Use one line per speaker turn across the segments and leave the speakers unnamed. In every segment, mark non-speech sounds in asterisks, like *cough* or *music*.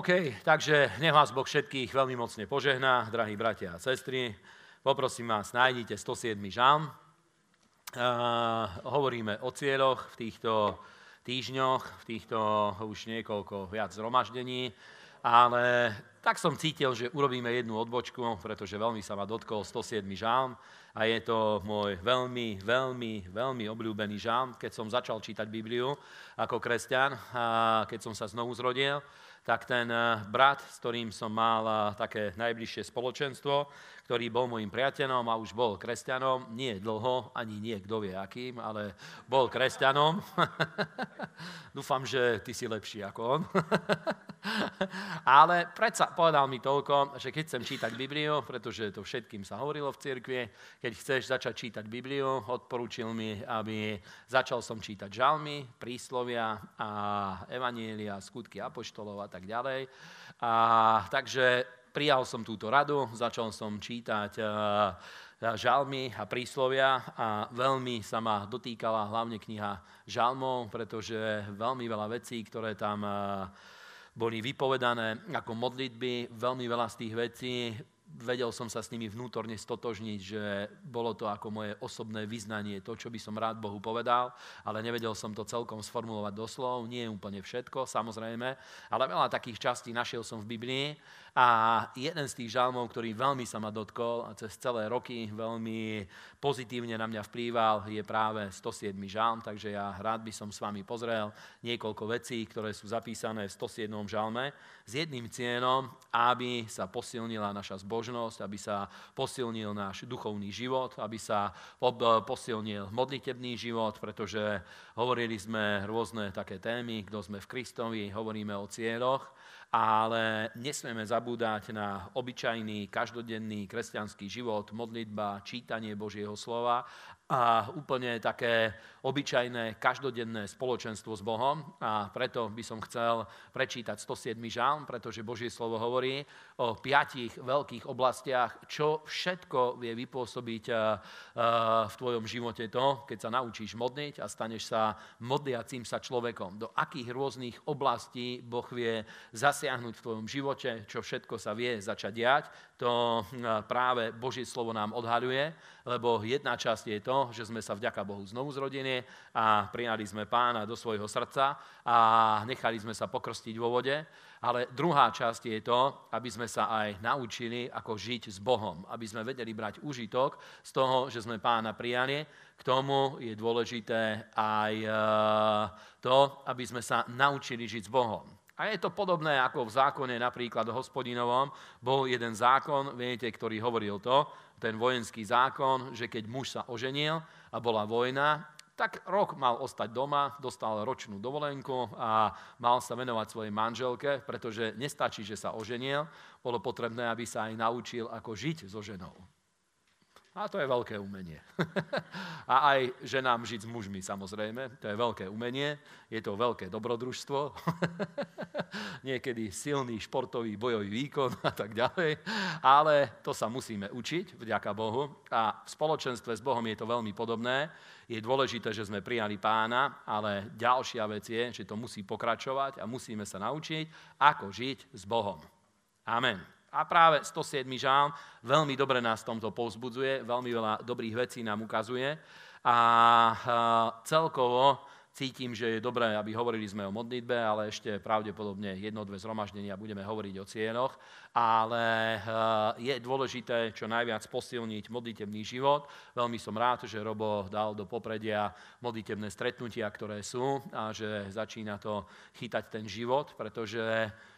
OK, takže nech vás Boh všetkých veľmi mocne požehná, drahí bratia a sestry. Poprosím vás, nájdite 107. žalm. Uh, hovoríme o cieľoch v týchto týždňoch, v týchto už niekoľko viac zhromaždení, ale tak som cítil, že urobíme jednu odbočku, pretože veľmi sa ma dotkol 107. žalm a je to môj veľmi, veľmi, veľmi obľúbený žalm, keď som začal čítať Bibliu ako kresťan, a keď som sa znovu zrodil tak ten eh, brat, s ktorým som mal eh, také najbližšie spoločenstvo, ktorý bol môjim priateľom a už bol kresťanom, nie dlho, ani nie kto vie akým, ale bol kresťanom. *laughs* Dúfam, že ty si lepší ako on. *laughs* ale predsa povedal mi toľko, že keď chcem čítať Bibliu, pretože to všetkým sa hovorilo v cirkvi, keď chceš začať čítať Bibliu, odporúčil mi, aby začal som čítať žalmy, príslovia a evanielia, skutky apoštolov a tak ďalej. A, takže prijal som túto radu, začal som čítať uh, žalmy a príslovia a veľmi sa ma dotýkala hlavne kniha žalmov, pretože veľmi veľa vecí, ktoré tam uh, boli vypovedané ako modlitby, veľmi veľa z tých vecí vedel som sa s nimi vnútorne stotožniť, že bolo to ako moje osobné vyznanie, to, čo by som rád Bohu povedal, ale nevedel som to celkom sformulovať doslov, nie je úplne všetko, samozrejme, ale veľa takých častí našiel som v Biblii a jeden z tých žalmov, ktorý veľmi sa ma dotkol a cez celé roky veľmi pozitívne na mňa vplýval, je práve 107. žalm, takže ja rád by som s vami pozrel niekoľko vecí, ktoré sú zapísané v 107. žalme s jedným cieľom, aby sa posilnila naša zbožnosť, aby sa posilnil náš duchovný život, aby sa posilnil modlitebný život, pretože hovorili sme rôzne také témy, kto sme v Kristovi, hovoríme o cieľoch ale nesmieme zabúdať na obyčajný, každodenný kresťanský život, modlitba, čítanie Božieho slova a úplne také obyčajné, každodenné spoločenstvo s Bohom. A preto by som chcel prečítať 107. žalm, pretože Božie slovo hovorí o piatich veľkých oblastiach, čo všetko vie vypôsobiť eh, eh, v tvojom živote to, keď sa naučíš modliť a staneš sa modliacím sa človekom. Do akých rôznych oblastí Boh vie zasiahnuť v tvojom živote, čo všetko sa vie začať diať, to hm, práve Božie slovo nám odhaduje, lebo jedna časť je to, že sme sa vďaka Bohu znovu zrodili a prijali sme pána do svojho srdca a nechali sme sa pokrstiť vo vode. Ale druhá časť je to, aby sme sa aj naučili, ako žiť s Bohom. Aby sme vedeli brať užitok z toho, že sme pána prijali. K tomu je dôležité aj eh, to, aby sme sa naučili žiť s Bohom. A je to podobné ako v zákone napríklad hospodinovom. Bol jeden zákon, viete, ktorý hovoril to, ten vojenský zákon, že keď muž sa oženil a bola vojna, tak rok mal ostať doma, dostal ročnú dovolenku a mal sa venovať svojej manželke, pretože nestačí, že sa oženil, bolo potrebné, aby sa aj naučil, ako žiť so ženou. A to je veľké umenie. *laughs* a aj ženám žiť s mužmi, samozrejme. To je veľké umenie. Je to veľké dobrodružstvo. *laughs* Niekedy silný športový bojový výkon a tak ďalej. Ale to sa musíme učiť, vďaka Bohu. A v spoločenstve s Bohom je to veľmi podobné. Je dôležité, že sme prijali pána, ale ďalšia vec je, že to musí pokračovať a musíme sa naučiť, ako žiť s Bohom. Amen. A práve 107. žálm veľmi dobre nás tomto povzbudzuje, veľmi veľa dobrých vecí nám ukazuje. A celkovo cítim, že je dobré, aby hovorili sme o modlitbe, ale ešte pravdepodobne jedno, dve zhromaždenia budeme hovoriť o cieľoch. Ale je dôležité čo najviac posilniť modlitebný život. Veľmi som rád, že Robo dal do popredia modlitebné stretnutia, ktoré sú a že začína to chytať ten život, pretože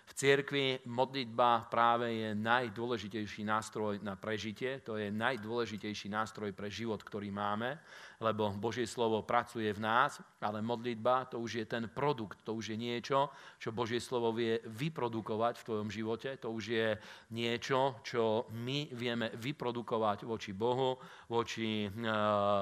v cirkvi modlitba práve je najdôležitejší nástroj na prežitie, to je najdôležitejší nástroj pre život, ktorý máme lebo Božie slovo pracuje v nás, ale modlitba to už je ten produkt, to už je niečo, čo Božie slovo vie vyprodukovať v tvojom živote, to už je niečo, čo my vieme vyprodukovať voči Bohu, voči e,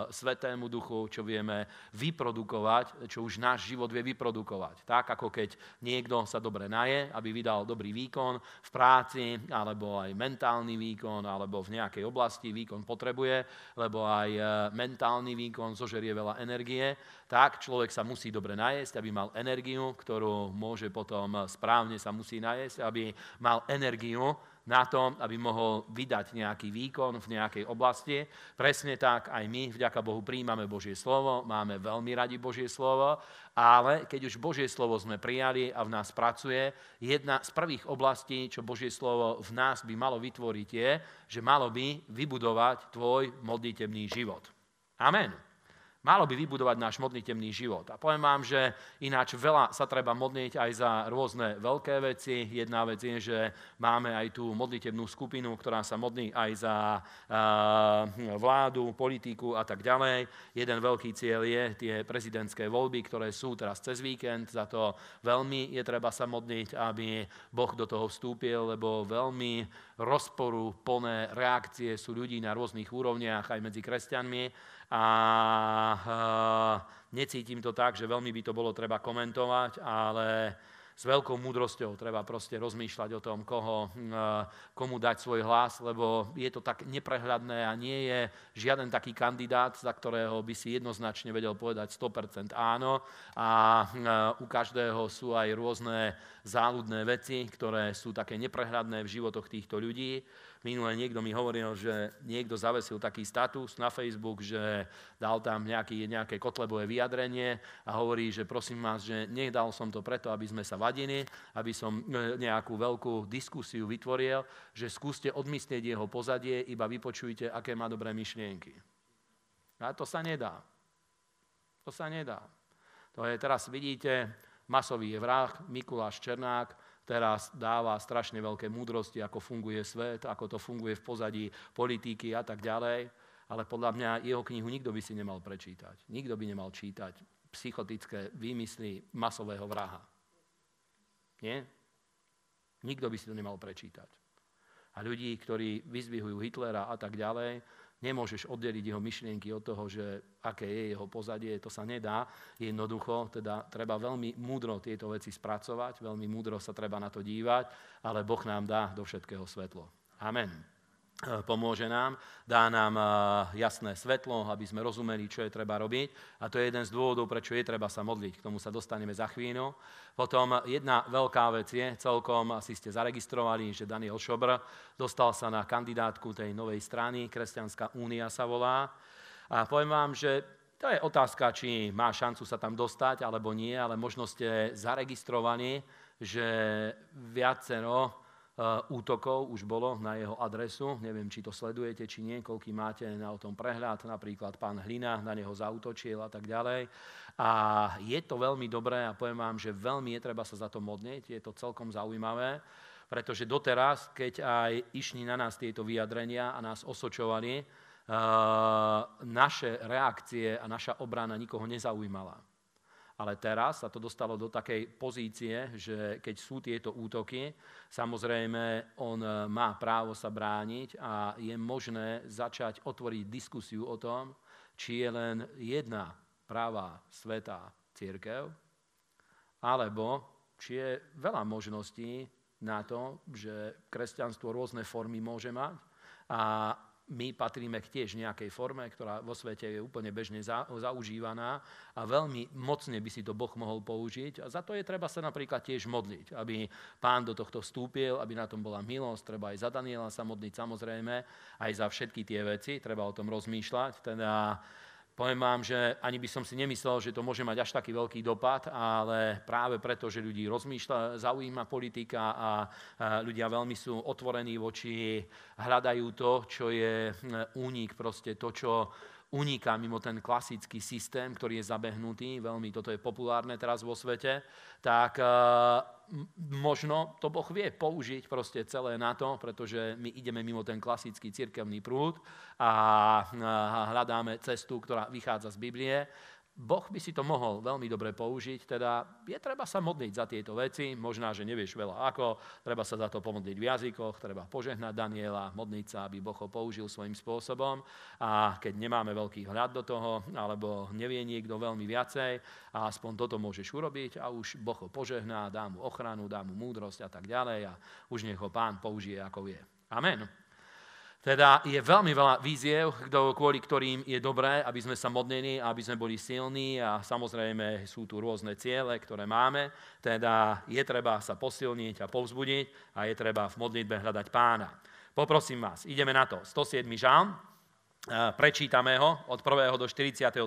Svetému Duchu, čo vieme vyprodukovať, čo už náš život vie vyprodukovať. Tak ako keď niekto sa dobre naje, aby vydal dobrý výkon v práci, alebo aj mentálny výkon, alebo v nejakej oblasti výkon potrebuje, lebo aj e, mentálny výkon zožerie veľa energie, tak človek sa musí dobre najesť, aby mal energiu, ktorú môže potom správne sa musí najesť, aby mal energiu na to, aby mohol vydať nejaký výkon v nejakej oblasti. Presne tak aj my, vďaka Bohu, príjmame Božie slovo, máme veľmi radi Božie slovo, ale keď už Božie slovo sme prijali a v nás pracuje, jedna z prvých oblastí, čo Božie slovo v nás by malo vytvoriť, je, že malo by vybudovať tvoj modlitebný život. Amen. Malo by vybudovať náš modlitevný život. A poviem vám, že ináč veľa sa treba modliť aj za rôzne veľké veci. Jedna vec je, že máme aj tú modlitevnú skupinu, ktorá sa modlí aj za vládu, politiku a tak ďalej. Jeden veľký cieľ je tie prezidentské voľby, ktoré sú teraz cez víkend. Za to veľmi je treba sa modliť, aby Boh do toho vstúpil, lebo veľmi rozporu plné reakcie sú ľudí na rôznych úrovniach aj medzi kresťanmi a necítim to tak, že veľmi by to bolo treba komentovať, ale s veľkou múdrosťou treba proste rozmýšľať o tom, koho, komu dať svoj hlas, lebo je to tak neprehľadné a nie je žiaden taký kandidát, za ktorého by si jednoznačne vedel povedať 100% áno a u každého sú aj rôzne záľudné veci, ktoré sú také neprehľadné v životoch týchto ľudí. Minule niekto mi hovoril, že niekto zavesil taký status na Facebook, že dal tam nejaký, nejaké kotlebové vyjadrenie a hovorí, že prosím vás, že nedal som to preto, aby sme sa vadili, aby som e, nejakú veľkú diskusiu vytvoril, že skúste odmyslieť jeho pozadie, iba vypočujte, aké má dobré myšlienky. A to sa nedá. To sa nedá. To je, teraz vidíte, masový je vrah, Mikuláš Černák, teraz dáva strašne veľké múdrosti, ako funguje svet, ako to funguje v pozadí politiky a tak ďalej. Ale podľa mňa jeho knihu nikto by si nemal prečítať. Nikto by nemal čítať psychotické výmysly masového vraha. Nie? Nikto by si to nemal prečítať. A ľudí, ktorí vyzvihujú Hitlera a tak ďalej, Nemôžeš oddeliť jeho myšlienky od toho, že aké je jeho pozadie, to sa nedá. Jednoducho, teda treba veľmi múdro tieto veci spracovať, veľmi múdro sa treba na to dívať, ale Boh nám dá do všetkého svetlo. Amen. E, pomôže nám, dá nám e, jasné svetlo, aby sme rozumeli, čo je treba robiť. A to je jeden z dôvodov, prečo je treba sa modliť. K tomu sa dostaneme za chvíľu. Potom jedna veľká vec je, celkom asi ste zaregistrovali, že Daniel Šobr dostal sa na kandidátku tej novej strany, Kresťanská únia sa volá. A poviem vám, že to je otázka, či má šancu sa tam dostať alebo nie, ale možno ste zaregistrovaní, že viacero Eh, útokov už bolo na jeho adresu. Neviem, či to sledujete, či nie, koľký máte na o tom prehľad. Napríklad pán Hlina na neho zautočil a tak ďalej. A je to veľmi dobré a poviem vám, že veľmi je treba sa za to modniť. Je to celkom zaujímavé, pretože doteraz, keď aj išli na nás tieto vyjadrenia a nás osočovali, uh, naše reakcie a naša obrana nikoho nezaujímala. Ale teraz sa to dostalo do takej pozície, že keď sú tieto útoky, samozrejme on e, má právo sa brániť a je možné začať otvoriť diskusiu o tom, či je len jedna práva svetá církev, alebo či je veľa možností na to, že kresťanstvo rôzne formy môže mať a my patríme k tiež nejakej forme, ktorá vo svete je úplne bežne za, zaužívaná a veľmi mocne by si to Boh mohol použiť. A za to je treba sa napríklad tiež modliť, aby pán do tohto vstúpil, aby na tom bola milosť, treba aj za Daniela sa modliť samozrejme, aj za všetky tie veci, treba o tom rozmýšľať. Teda Poviem vám, že ani by som si nemyslel, že to môže mať až taký veľký dopad, ale práve preto, že ľudí rozmýšľa, zaujíma politika a ľudia veľmi sú otvorení voči, hľadajú to, čo je únik, proste to, čo uniká mimo ten klasický systém, ktorý je zabehnutý, veľmi toto je populárne teraz vo svete, tak možno to Boh vie použiť proste celé na to, pretože my ideme mimo ten klasický cirkevný prúd a hľadáme cestu, ktorá vychádza z Biblie. Boh by si to mohol veľmi dobre použiť, teda je treba sa modliť za tieto veci, možná, že nevieš veľa ako, treba sa za to pomodliť v jazykoch, treba požehnať Daniela, modliť sa, aby Boh ho použil svojím spôsobom a keď nemáme veľký hľad do toho, alebo nevie niekto veľmi viacej, a aspoň toto môžeš urobiť a už Boh ho požehná, dá mu ochranu, dá mu múdrosť a tak ďalej a už nech ho pán použije ako vie. Amen. Teda je veľmi veľa víziev, kvôli ktorým je dobré, aby sme sa modlili, aby sme boli silní a samozrejme sú tu rôzne ciele, ktoré máme. Teda je treba sa posilniť a povzbudiť a je treba v modlitbe hľadať pána. Poprosím vás, ideme na to. 107. žalm, prečítame ho od 1. do 43.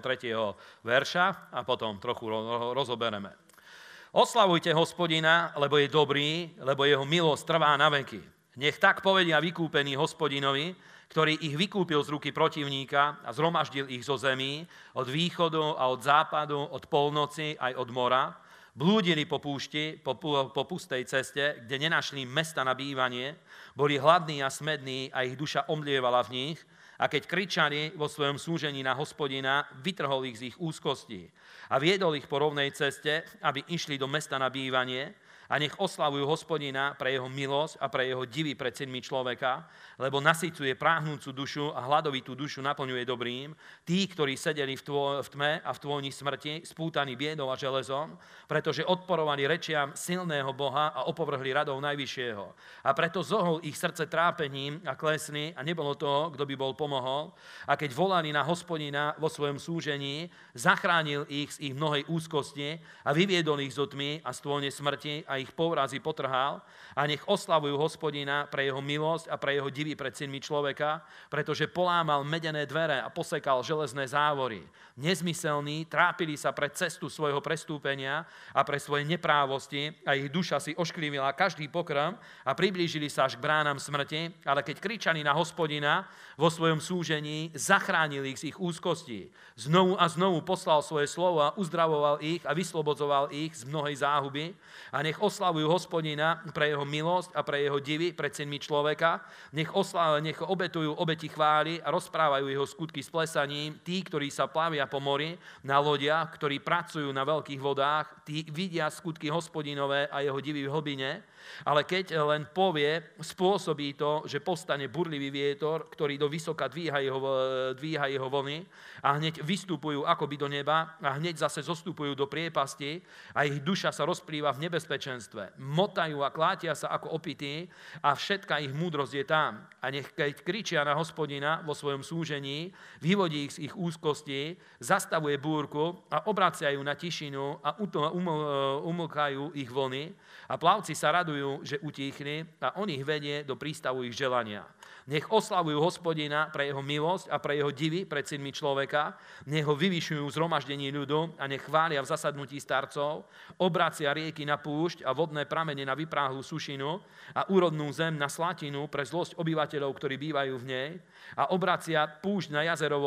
verša a potom trochu rozobereme. Oslavujte hospodina, lebo je dobrý, lebo jeho milosť trvá na veky. Nech tak povedia vykúpení hospodinovi, ktorý ich vykúpil z ruky protivníka a zhromaždil ich zo zemí, od východu a od západu, od polnoci aj od mora. Blúdili po púšti, po, po pustej ceste, kde nenašli mesta na bývanie, boli hladní a smední a ich duša omlievala v nich. A keď kričali vo svojom súžení na hospodina, vytrhol ich z ich úzkosti a viedol ich po rovnej ceste, aby išli do mesta na bývanie a nech oslavujú hospodina pre jeho milosť a pre jeho divy pred synmi človeka, lebo nasycuje práhnúcu dušu a hladovitú dušu naplňuje dobrým. Tí, ktorí sedeli v, tvo- v tme a v tvojni smrti, spútaní biedou a železom, pretože odporovali rečiam silného Boha a opovrhli radou Najvyššieho. A preto zohol ich srdce trápením a klesli a nebolo toho, kto by bol pomohol. A keď volali na hospodina vo svojom súžení, zachránil ich z ich mnohej úzkosti a vyviedol ich zo tmy a stône smrti ich povrazy potrhal a nech oslavujú hospodina pre jeho milosť a pre jeho divy pred synmi človeka, pretože polámal medené dvere a posekal železné závory. Nezmyselní trápili sa pre cestu svojho prestúpenia a pre svoje neprávosti a ich duša si ošklivila každý pokrm a priblížili sa až k bránam smrti, ale keď kričali na hospodina vo svojom súžení, zachránili ich z ich úzkosti. Znovu a znovu poslal svoje slovo a uzdravoval ich a vyslobodzoval ich z mnohej záhuby a nech oslavujú hospodina pre jeho milosť a pre jeho divy pred synmi človeka. Nech, osla, nech obetujú obeti chvály a rozprávajú jeho skutky s plesaním. Tí, ktorí sa plavia po mori na lodiach, ktorí pracujú na veľkých vodách, tí vidia skutky hospodinové a jeho divy v hlbine. Ale keď len povie, spôsobí to, že postane burlivý vietor, ktorý do vysoka dvíha jeho, dvíha jeho vlny a hneď vystupujú akoby do neba a hneď zase zostupujú do priepasti a ich duša sa rozplýva v nebezpečenstve. Motajú a klátia sa ako opití a všetká ich múdrosť je tam. A nech keď kričia na hospodina vo svojom súžení, vyvodí ich z ich úzkosti, zastavuje búrku a obraciajú na tišinu a umlkajú ich vlny a plavci sa radujú, že utíchli a on ich vedie do prístavu ich želania. Nech oslavujú hospodina pre jeho milosť a pre jeho divy pred synmi človeka, nech ho vyvyšujú v ľudu a nech chvália v zasadnutí starcov, obracia rieky na púšť a vodné pramene na vypráhlu sušinu a úrodnú zem na slatinu pre zlosť obyvateľov, ktorí bývajú v nej. A obracia púšť na jazero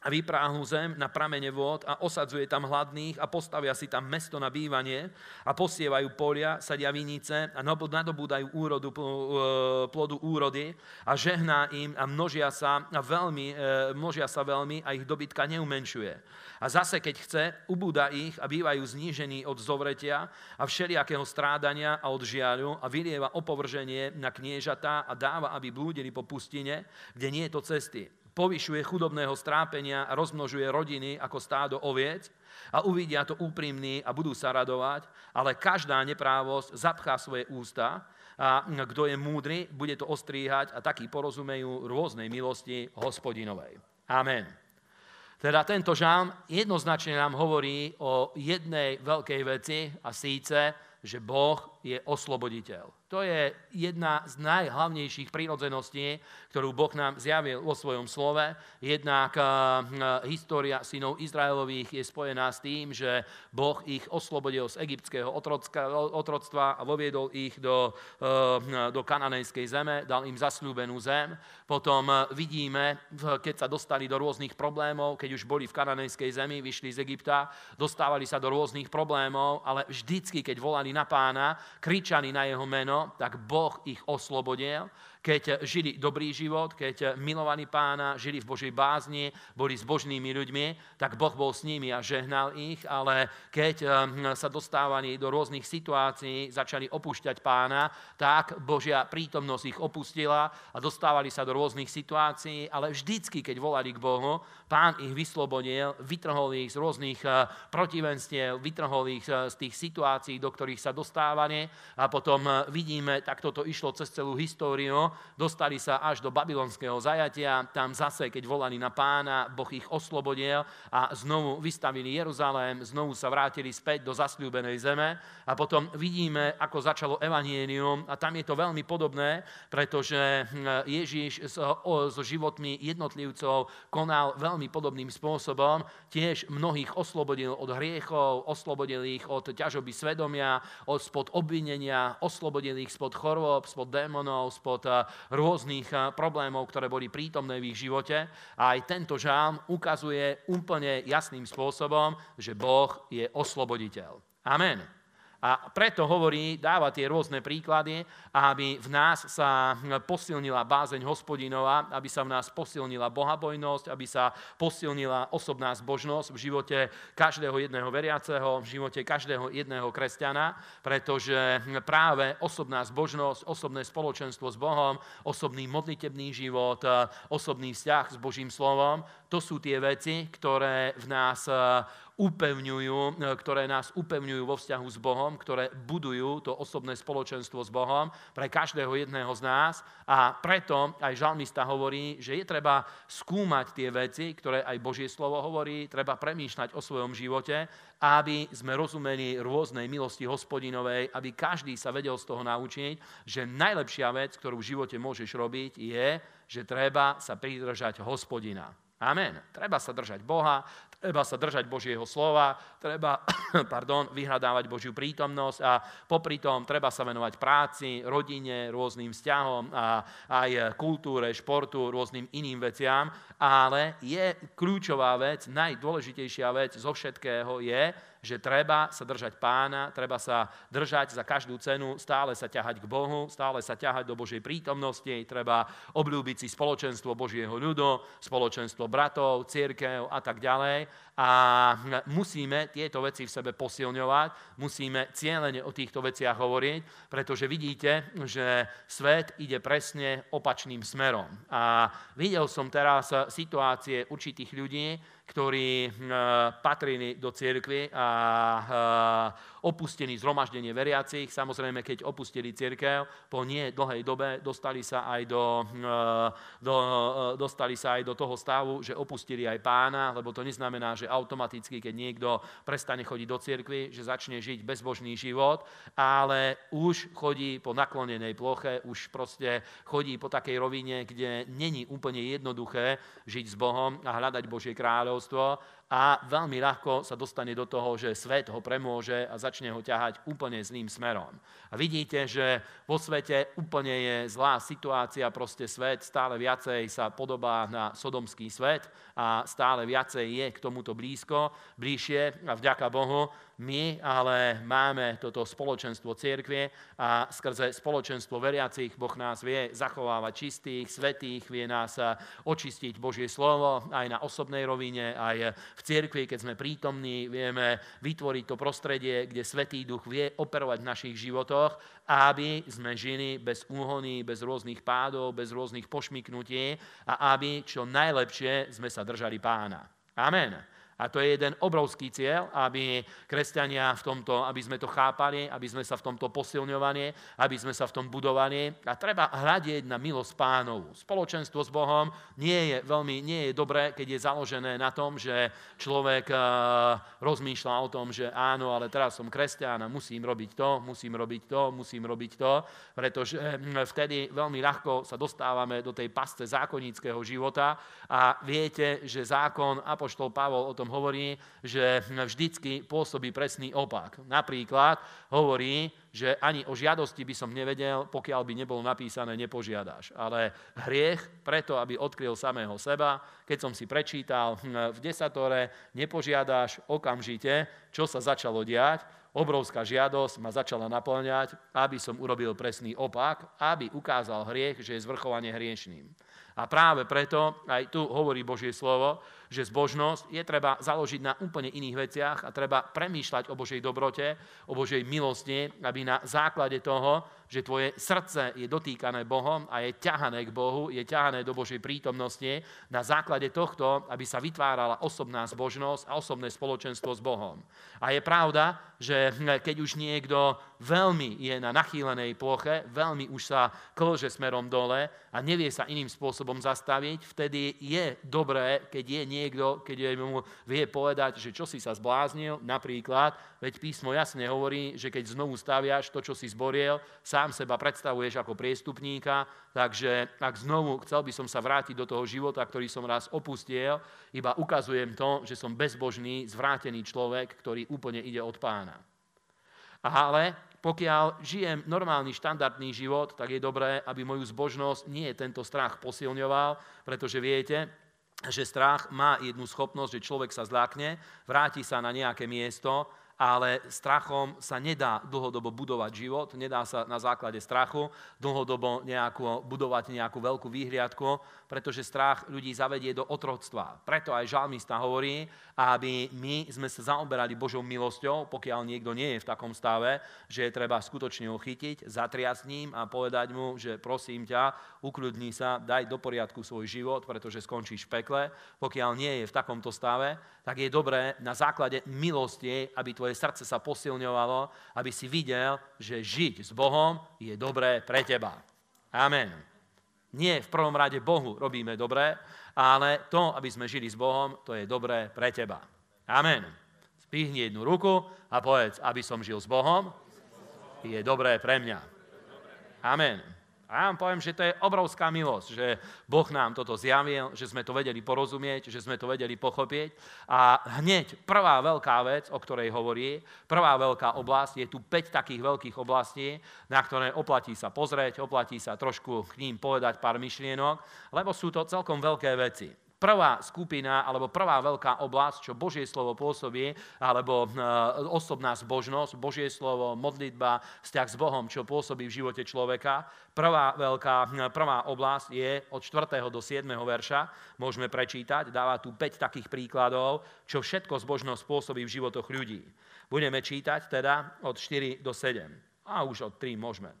a vypráhnu zem na pramene vôd a osadzuje tam hladných a postavia si tam mesto na bývanie a posievajú polia, sadia vinice a nadobúdajú úrodu, e, plodu úrody a žehná im a množia sa, a veľmi, e, množia sa veľmi a ich dobytka neumenšuje. A zase, keď chce, ubúda ich a bývajú znížení od zovretia a všelijakého strádania a od žiaľu a vylieva opovrženie na kniežatá a dáva, aby blúdili po pustine, kde nie je to cesty povyšuje chudobného strápenia a rozmnožuje rodiny ako stádo oviec a uvidia to úprimní a budú sa radovať, ale každá neprávosť zapchá svoje ústa a kto je múdry, bude to ostríhať a takí porozumejú rôznej milosti hospodinovej. Amen. Teda tento žám jednoznačne nám hovorí o jednej veľkej veci a síce, že Boh je osloboditeľ. To je jedna z najhlavnejších prírodzeností, ktorú Boh nám zjavil vo svojom slove. Jednak uh, história synov Izraelových je spojená s tým, že Boh ich oslobodil z egyptského otroctva a voviedol ich do, uh, do kananejskej zeme, dal im zasľúbenú zem. Potom vidíme, keď sa dostali do rôznych problémov, keď už boli v kananejskej zemi, vyšli z Egypta, dostávali sa do rôznych problémov, ale vždycky, keď volali na pána, kričali na jeho meno, tak Boh ich oslobodil keď žili dobrý život, keď milovaní pána, žili v Božej bázni, boli s božnými ľuďmi, tak Boh bol s nimi a žehnal ich, ale keď hm, sa dostávali do rôznych situácií, začali opúšťať pána, tak Božia prítomnosť ich opustila a dostávali sa do rôznych situácií, ale vždycky, keď volali k Bohu, pán ich vyslobodil, vytrhol ich z rôznych hm, protivenstiev, vytrhol ich hm, z tých situácií, do ktorých sa dostávali. A potom vidíme, tak toto išlo cez celú históriu, dostali sa až do babylonského zajatia, tam zase, keď volali na pána, Boh ich oslobodil a znovu vystavili Jeruzalém, znovu sa vrátili späť do zasľúbenej zeme. A potom vidíme, ako začalo evanienium a tam je to veľmi podobné, pretože hm, Ježíš so životmi jednotlivcov konal veľmi podobným spôsobom, tiež mnohých oslobodil od hriechov, oslobodil ich od ťažoby svedomia, od spod obvinenia, oslobodil ich spod chorôb, spod démonov, spod rôznych problémov, ktoré boli prítomné v ich živote. A aj tento žálm ukazuje úplne jasným spôsobom, že Boh je osloboditeľ. Amen. A preto hovorí, dáva tie rôzne príklady, aby v nás sa posilnila bázeň hospodinova, aby sa v nás posilnila bohabojnosť, aby sa posilnila osobná zbožnosť v živote každého jedného veriaceho, v živote každého jedného kresťana, pretože práve osobná zbožnosť, osobné spoločenstvo s Bohom, osobný modlitebný život, osobný vzťah s Božím slovom, to sú tie veci, ktoré v nás upevňujú, e, ktoré nás upevňujú vo vzťahu s Bohom, ktoré budujú to osobné spoločenstvo s Bohom pre každého jedného z nás. A preto aj žalmista hovorí, že je treba skúmať tie veci, ktoré aj Božie slovo hovorí, treba premýšľať o svojom živote, aby sme rozumeli rôznej milosti hospodinovej, aby každý sa vedel z toho naučiť, že najlepšia vec, ktorú v živote môžeš robiť, je, že treba sa pridržať hospodina. Amen. Treba sa držať Boha, treba sa držať Božieho slova, treba *coughs* pardon, vyhľadávať Božiu prítomnosť a popri tom treba sa venovať práci, rodine, rôznym vzťahom a aj kultúre, športu, rôznym iným veciam. Ale je kľúčová vec, najdôležitejšia vec zo všetkého je, že treba sa držať pána, treba sa držať za každú cenu, stále sa ťahať k Bohu, stále sa ťahať do Božej prítomnosti, treba obľúbiť si spoločenstvo Božieho ľudu, spoločenstvo bratov, církev a tak ďalej. A musíme tieto veci v sebe posilňovať, musíme cieľene o týchto veciach hovoriť, pretože vidíte, že svet ide presne opačným smerom. A videl som teraz situácie určitých ľudí, ktorí hm, patrili do cirkvy a hm, opustení zhromaždenie veriacich. Samozrejme, keď opustili cirkev, po nie dlhej dobe dostali sa aj do, hm, do, dostali sa aj do toho stavu, že opustili aj pána, lebo to neznamená, že automaticky, keď niekto prestane chodiť do cirkvy, že začne žiť bezbožný život, ale už chodí po naklonenej ploche, už proste chodí po takej rovine, kde není úplne jednoduché žiť s Bohom a hľadať Božie kráľov kráľovstvo a veľmi ľahko sa dostane do toho, že svet ho premôže a začne ho ťahať úplne zlým smerom. A vidíte, že vo svete úplne je zlá situácia, proste svet stále viacej sa podobá na sodomský svet a stále viacej je k tomuto blízko, bližšie a vďaka Bohu my ale máme toto spoločenstvo církvie a skrze spoločenstvo veriacich Boh nás vie zachovávať čistých, svetých, vie nás očistiť Božie slovo aj na osobnej rovine, aj v církvi, keď sme prítomní, vieme vytvoriť to prostredie, kde Svetý Duch vie operovať v našich životoch, aby sme žili bez úhony, bez rôznych pádov, bez rôznych pošmiknutí a aby čo najlepšie sme sa držali pána. Amen. A to je jeden obrovský cieľ, aby kresťania v tomto, aby sme to chápali, aby sme sa v tomto posilňovali, aby sme sa v tom budovali. A treba hľadieť na milosť pánov. Spoločenstvo s Bohom nie je veľmi, nie je dobré, keď je založené na tom, že človek uh, rozmýšľa o tom, že áno, ale teraz som kresťan a musím robiť to, musím robiť to, musím robiť to, pretože hm, vtedy veľmi ľahko sa dostávame do tej pasce zákonníckého života a viete, že zákon, Apoštol Pavol o tom hovorí, že vždycky pôsobí presný opak. Napríklad hovorí, že ani o žiadosti by som nevedel, pokiaľ by nebolo napísané nepožiadaš. Ale hriech preto, aby odkryl samého seba, keď som si prečítal hm, v desatore, nepožiadaš okamžite, čo sa začalo diať, obrovská žiadosť ma začala naplňať, aby som urobil presný opak, aby ukázal hriech, že je zvrchovanie hriešným. A práve preto aj tu hovorí Božie slovo, že zbožnosť je treba založiť na úplne iných veciach a treba premýšľať o Božej dobrote, o Božej milosti, aby na základe toho, že tvoje srdce je dotýkané Bohom a je ťahané k Bohu, je ťahané do Božej prítomnosti, na základe tohto, aby sa vytvárala osobná zbožnosť a osobné spoločenstvo s Bohom. A je pravda, že keď už niekto veľmi je na nachýlenej ploche, veľmi už sa klže smerom dole a nevie sa iným spôsobom zastaviť, vtedy je dobré, keď je niekto, keď mu vie povedať, že čo si sa zbláznil, napríklad, veď písmo jasne hovorí, že keď znovu staviaš to, čo si zboriel, sám seba predstavuješ ako priestupníka, takže ak znovu chcel by som sa vrátiť do toho života, ktorý som raz opustil, iba ukazujem to, že som bezbožný, zvrátený človek, ktorý úplne ide od pána. Ale pokiaľ žijem normálny, štandardný život, tak je dobré, aby moju zbožnosť nie tento strach posilňoval, pretože viete, že strach má jednu schopnosť, že človek sa zlákne, vráti sa na nejaké miesto ale strachom sa nedá dlhodobo budovať život, nedá sa na základe strachu dlhodobo nejakú, budovať nejakú veľkú výhliadku, pretože strach ľudí zavedie do otroctva. Preto aj žalmista hovorí, aby my sme sa zaoberali Božou milosťou, pokiaľ niekto nie je v takom stave, že je treba skutočne ho chytiť, zatriasť ním a povedať mu, že prosím ťa, ukľudni sa, daj do poriadku svoj život, pretože skončíš v pekle. Pokiaľ nie je v takomto stave, tak je dobré na základe milosti, aby tvoje srdce sa posilňovalo, aby si videl, že žiť s Bohom je dobré pre teba. Amen. Nie v prvom rade Bohu robíme dobré, ale to, aby sme žili s Bohom, to je dobré pre teba. Amen. Spihni jednu ruku a povedz, aby som žil s Bohom, je dobré pre mňa. Amen. A ja vám poviem, že to je obrovská milosť, že Boh nám toto zjavil, že sme to vedeli porozumieť, že sme to vedeli pochopiť. A hneď prvá veľká vec, o ktorej hovorí, prvá veľká oblasť, je tu 5 takých veľkých oblastí, na ktoré oplatí sa pozrieť, oplatí sa trošku k ním povedať pár myšlienok, lebo sú to celkom veľké veci prvá skupina alebo prvá veľká oblasť, čo Božie slovo pôsobí, alebo e, osobná zbožnosť, Božie slovo, modlitba, vzťah s Bohom, čo pôsobí v živote človeka. Prvá veľká, e, prvá oblasť je od 4. do 7. verša, môžeme prečítať, dáva tu 5 takých príkladov, čo všetko zbožnosť pôsobí v životoch ľudí. Budeme čítať teda od 4 do 7. A už od 3 môžeme.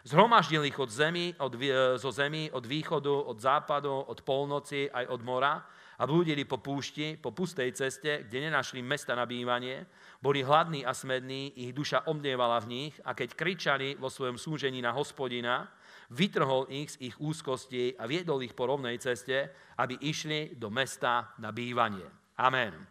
Zhromaždil ich od zemi, od, zo zemi, od východu, od západu, od polnoci, aj od mora a blúdili po púšti, po pustej ceste, kde nenašli mesta na bývanie. Boli hladní a smední, ich duša omdievala v nich a keď kričali vo svojom súžení na hospodina, vytrhol ich z ich úzkosti a viedol ich po rovnej ceste, aby išli do mesta na bývanie. Amen.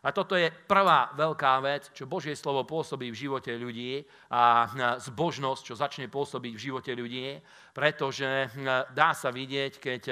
A toto je prvá veľká vec, čo Božie slovo pôsobí v živote ľudí a zbožnosť, čo začne pôsobiť v živote ľudí, pretože dá sa vidieť, keď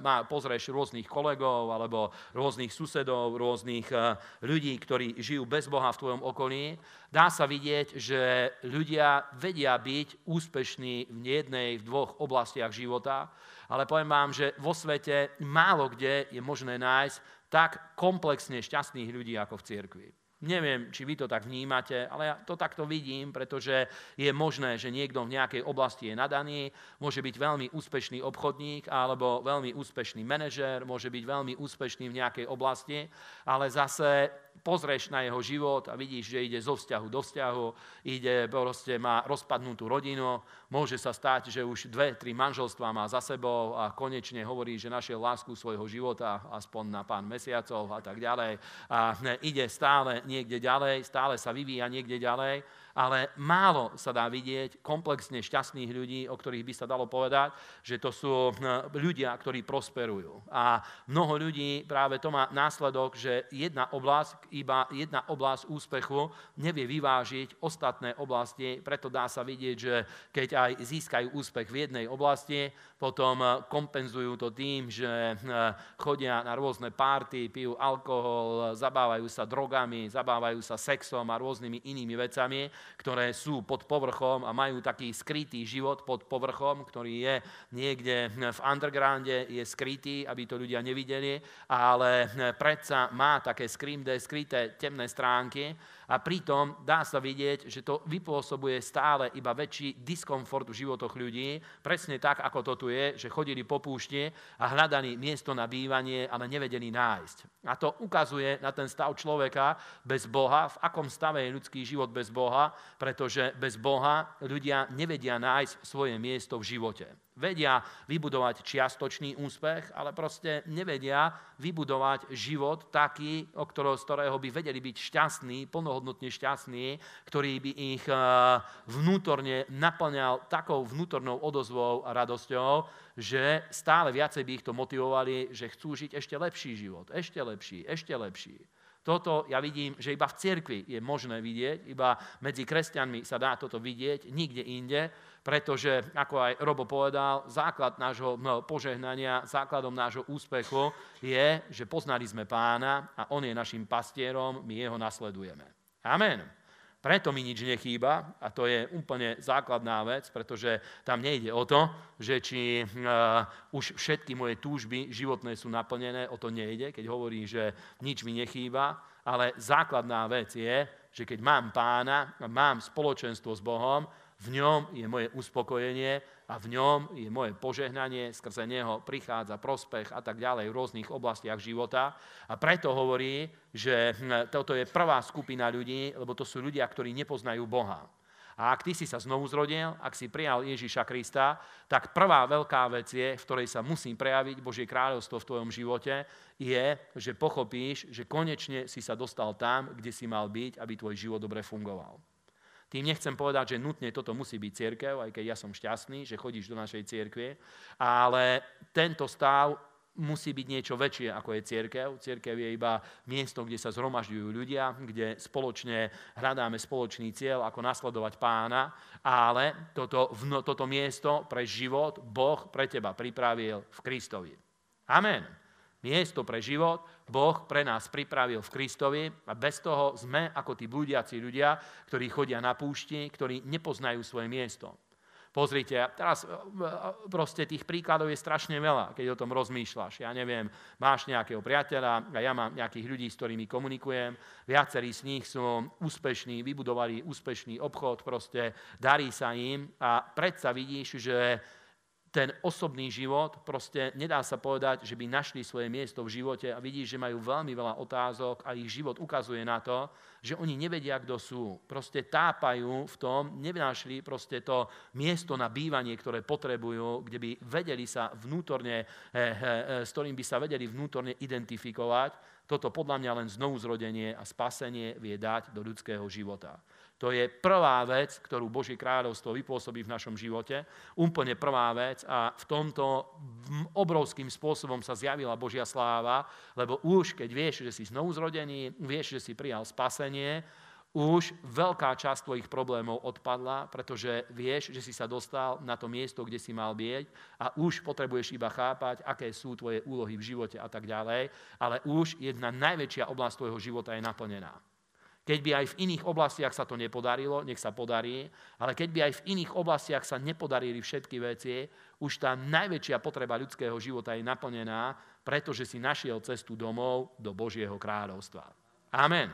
má, pozrieš rôznych kolegov alebo rôznych susedov, rôznych ľudí, ktorí žijú bez Boha v tvojom okolí, dá sa vidieť, že ľudia vedia byť úspešní v jednej, v dvoch oblastiach života, ale poviem vám, že vo svete málo kde je možné nájsť tak komplexne šťastných ľudí ako v cirkvi. Neviem, či vy to tak vnímate, ale ja to takto vidím, pretože je možné, že niekto v nejakej oblasti je nadaný, môže byť veľmi úspešný obchodník alebo veľmi úspešný manažer, môže byť veľmi úspešný v nejakej oblasti, ale zase pozrieš na jeho život a vidíš, že ide zo vzťahu do vzťahu, ide, proste má rozpadnutú rodinu, môže sa stať, že už dve, tri manželstvá má za sebou a konečne hovorí, že našiel lásku svojho života, aspoň na pán mesiacov a tak ďalej. A ide stále niekde ďalej, stále sa vyvíja niekde ďalej ale málo sa dá vidieť komplexne šťastných ľudí, o ktorých by sa dalo povedať, že to sú hm, ľudia, ktorí prosperujú. A mnoho ľudí práve to má následok, že jedna oblasť, iba jedna oblasť úspechu nevie vyvážiť ostatné oblasti, preto dá sa vidieť, že keď aj získajú úspech v jednej oblasti, potom hm, kompenzujú to tým, že hm, chodia na rôzne párty, pijú alkohol, zabávajú sa drogami, zabávajú sa sexom a rôznymi inými vecami ktoré sú pod povrchom a majú taký skrytý život pod povrchom, ktorý je niekde v undergrounde, je skrytý, aby to ľudia nevideli, ale predsa má také skryté, skryté temné stránky a pritom dá sa vidieť, že to vypôsobuje stále iba väčší diskomfort v životoch ľudí, presne tak, ako to tu je, že chodili po púšti a hľadali miesto na bývanie, ale nevedeli nájsť. A to ukazuje na ten stav človeka bez Boha, v akom stave je ľudský život bez Boha, pretože bez Boha ľudia nevedia nájsť svoje miesto v živote. Vedia vybudovať čiastočný úspech, ale proste nevedia vybudovať život taký, o ktorého, z ktorého by vedeli byť šťastní, plnohodnotne šťastní, ktorý by ich eh, vnútorne naplňal takou vnútornou odozvou a radosťou, že stále viacej by ich to motivovali, že chcú žiť ešte lepší život, ešte lepší, ešte lepší. Toto ja vidím, že iba v cirkvi je možné vidieť, iba medzi kresťanmi sa dá toto vidieť, nikde inde, pretože, ako aj Robo povedal, základ nášho požehnania, základom nášho úspechu je, že poznali sme pána a on je našim pastierom, my jeho nasledujeme. Amen. Preto mi nič nechýba a to je úplne základná vec, pretože tam nejde o to, že či uh, už všetky moje túžby životné sú naplnené, o to nejde, keď hovorí, že nič mi nechýba, ale základná vec je, že keď mám pána, mám spoločenstvo s Bohom, v ňom je moje uspokojenie a v ňom je moje požehnanie, skrze neho prichádza prospech a tak ďalej v rôznych oblastiach života. A preto hovorí, že hm, toto je prvá skupina ľudí, lebo to sú ľudia, ktorí nepoznajú Boha. A ak ty si sa znovu zrodil, ak si prijal Ježiša Krista, tak prvá veľká vec je, v ktorej sa musí prejaviť Božie kráľovstvo v tvojom živote, je, že pochopíš, že konečne si sa dostal tam, kde si mal byť, aby tvoj život dobre fungoval. Tým nechcem povedať, že nutne toto musí byť církev, aj keď ja som šťastný, že chodíš do našej církve, ale tento stav musí byť niečo väčšie, ako je církev. Církev je iba miesto, kde sa zhromažďujú ľudia, kde spoločne hľadáme spoločný cieľ, ako nasledovať pána, ale toto, toto miesto pre život Boh pre teba pripravil v Kristovi. Amen. Miesto pre život Boh pre nás pripravil v Kristovi a bez toho sme ako tí blúdiaci ľudia, ktorí chodia na púšti, ktorí nepoznajú svoje miesto. Pozrite, teraz e, e, proste tých príkladov je strašne veľa, keď o tom rozmýšľaš. Ja neviem, máš nejakého priateľa a ja mám nejakých ľudí, s ktorými komunikujem. Viacerí z nich sú úspešní, vybudovali úspešný obchod, proste darí sa im a predsa vidíš, že ten osobný život, proste nedá sa povedať, že by našli svoje miesto v živote a vidíš, že majú veľmi veľa otázok a ich život ukazuje na to, že oni nevedia, kto sú. Proste tápajú v tom, nevynášli proste to miesto na bývanie, ktoré potrebujú, kde by vedeli sa vnútorne, eh, eh, eh, s ktorým by sa vedeli vnútorne identifikovať. Toto podľa mňa len znovu zrodenie a spasenie vie dať do ľudského života. To je prvá vec, ktorú Božie kráľovstvo vypôsobí v našom živote. Úplne prvá vec a v tomto obrovským spôsobom sa zjavila Božia sláva, lebo už keď vieš, že si znovu zrodený, vieš, že si prijal spasenie, už veľká časť tvojich problémov odpadla, pretože vieš, že si sa dostal na to miesto, kde si mal byť a už potrebuješ iba chápať, aké sú tvoje úlohy v živote a tak ďalej, ale už jedna najväčšia oblasť tvojho života je naplnená. Keď by aj v iných oblastiach sa to nepodarilo, nech sa podarí, ale keď by aj v iných oblastiach sa nepodarili všetky veci, už tá najväčšia potreba ľudského života je naplnená, pretože si našiel cestu domov do Božieho kráľovstva. Amen.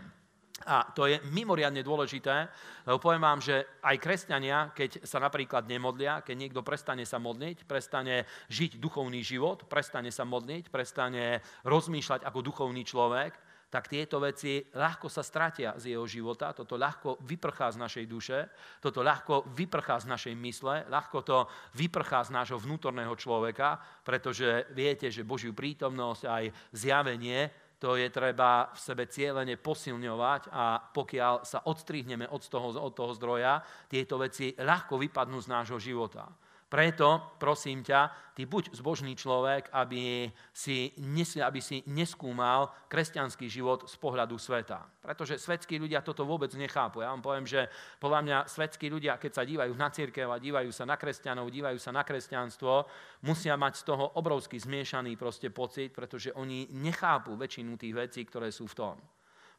A to je mimoriadne dôležité, lebo poviem vám, že aj kresťania, keď sa napríklad nemodlia, keď niekto prestane sa modliť, prestane žiť duchovný život, prestane sa modliť, prestane rozmýšľať ako duchovný človek, tak tieto veci ľahko sa stratia z jeho života, toto ľahko vyprchá z našej duše, toto ľahko vyprchá z našej mysle, ľahko to vyprchá z nášho vnútorného človeka, pretože viete, že Božiu prítomnosť aj zjavenie to je treba v sebe cieľene posilňovať a pokiaľ sa odstrihneme od toho, od toho zdroja, tieto veci ľahko vypadnú z nášho života. Preto, prosím ťa, ty buď zbožný človek, aby si, aby si neskúmal kresťanský život z pohľadu sveta. Pretože svetskí ľudia toto vôbec nechápu. Ja vám poviem, že podľa mňa svetskí ľudia, keď sa dívajú na církev a dívajú sa na kresťanov, dívajú sa na kresťanstvo, musia mať z toho obrovský zmiešaný proste pocit, pretože oni nechápu väčšinu tých vecí, ktoré sú v tom.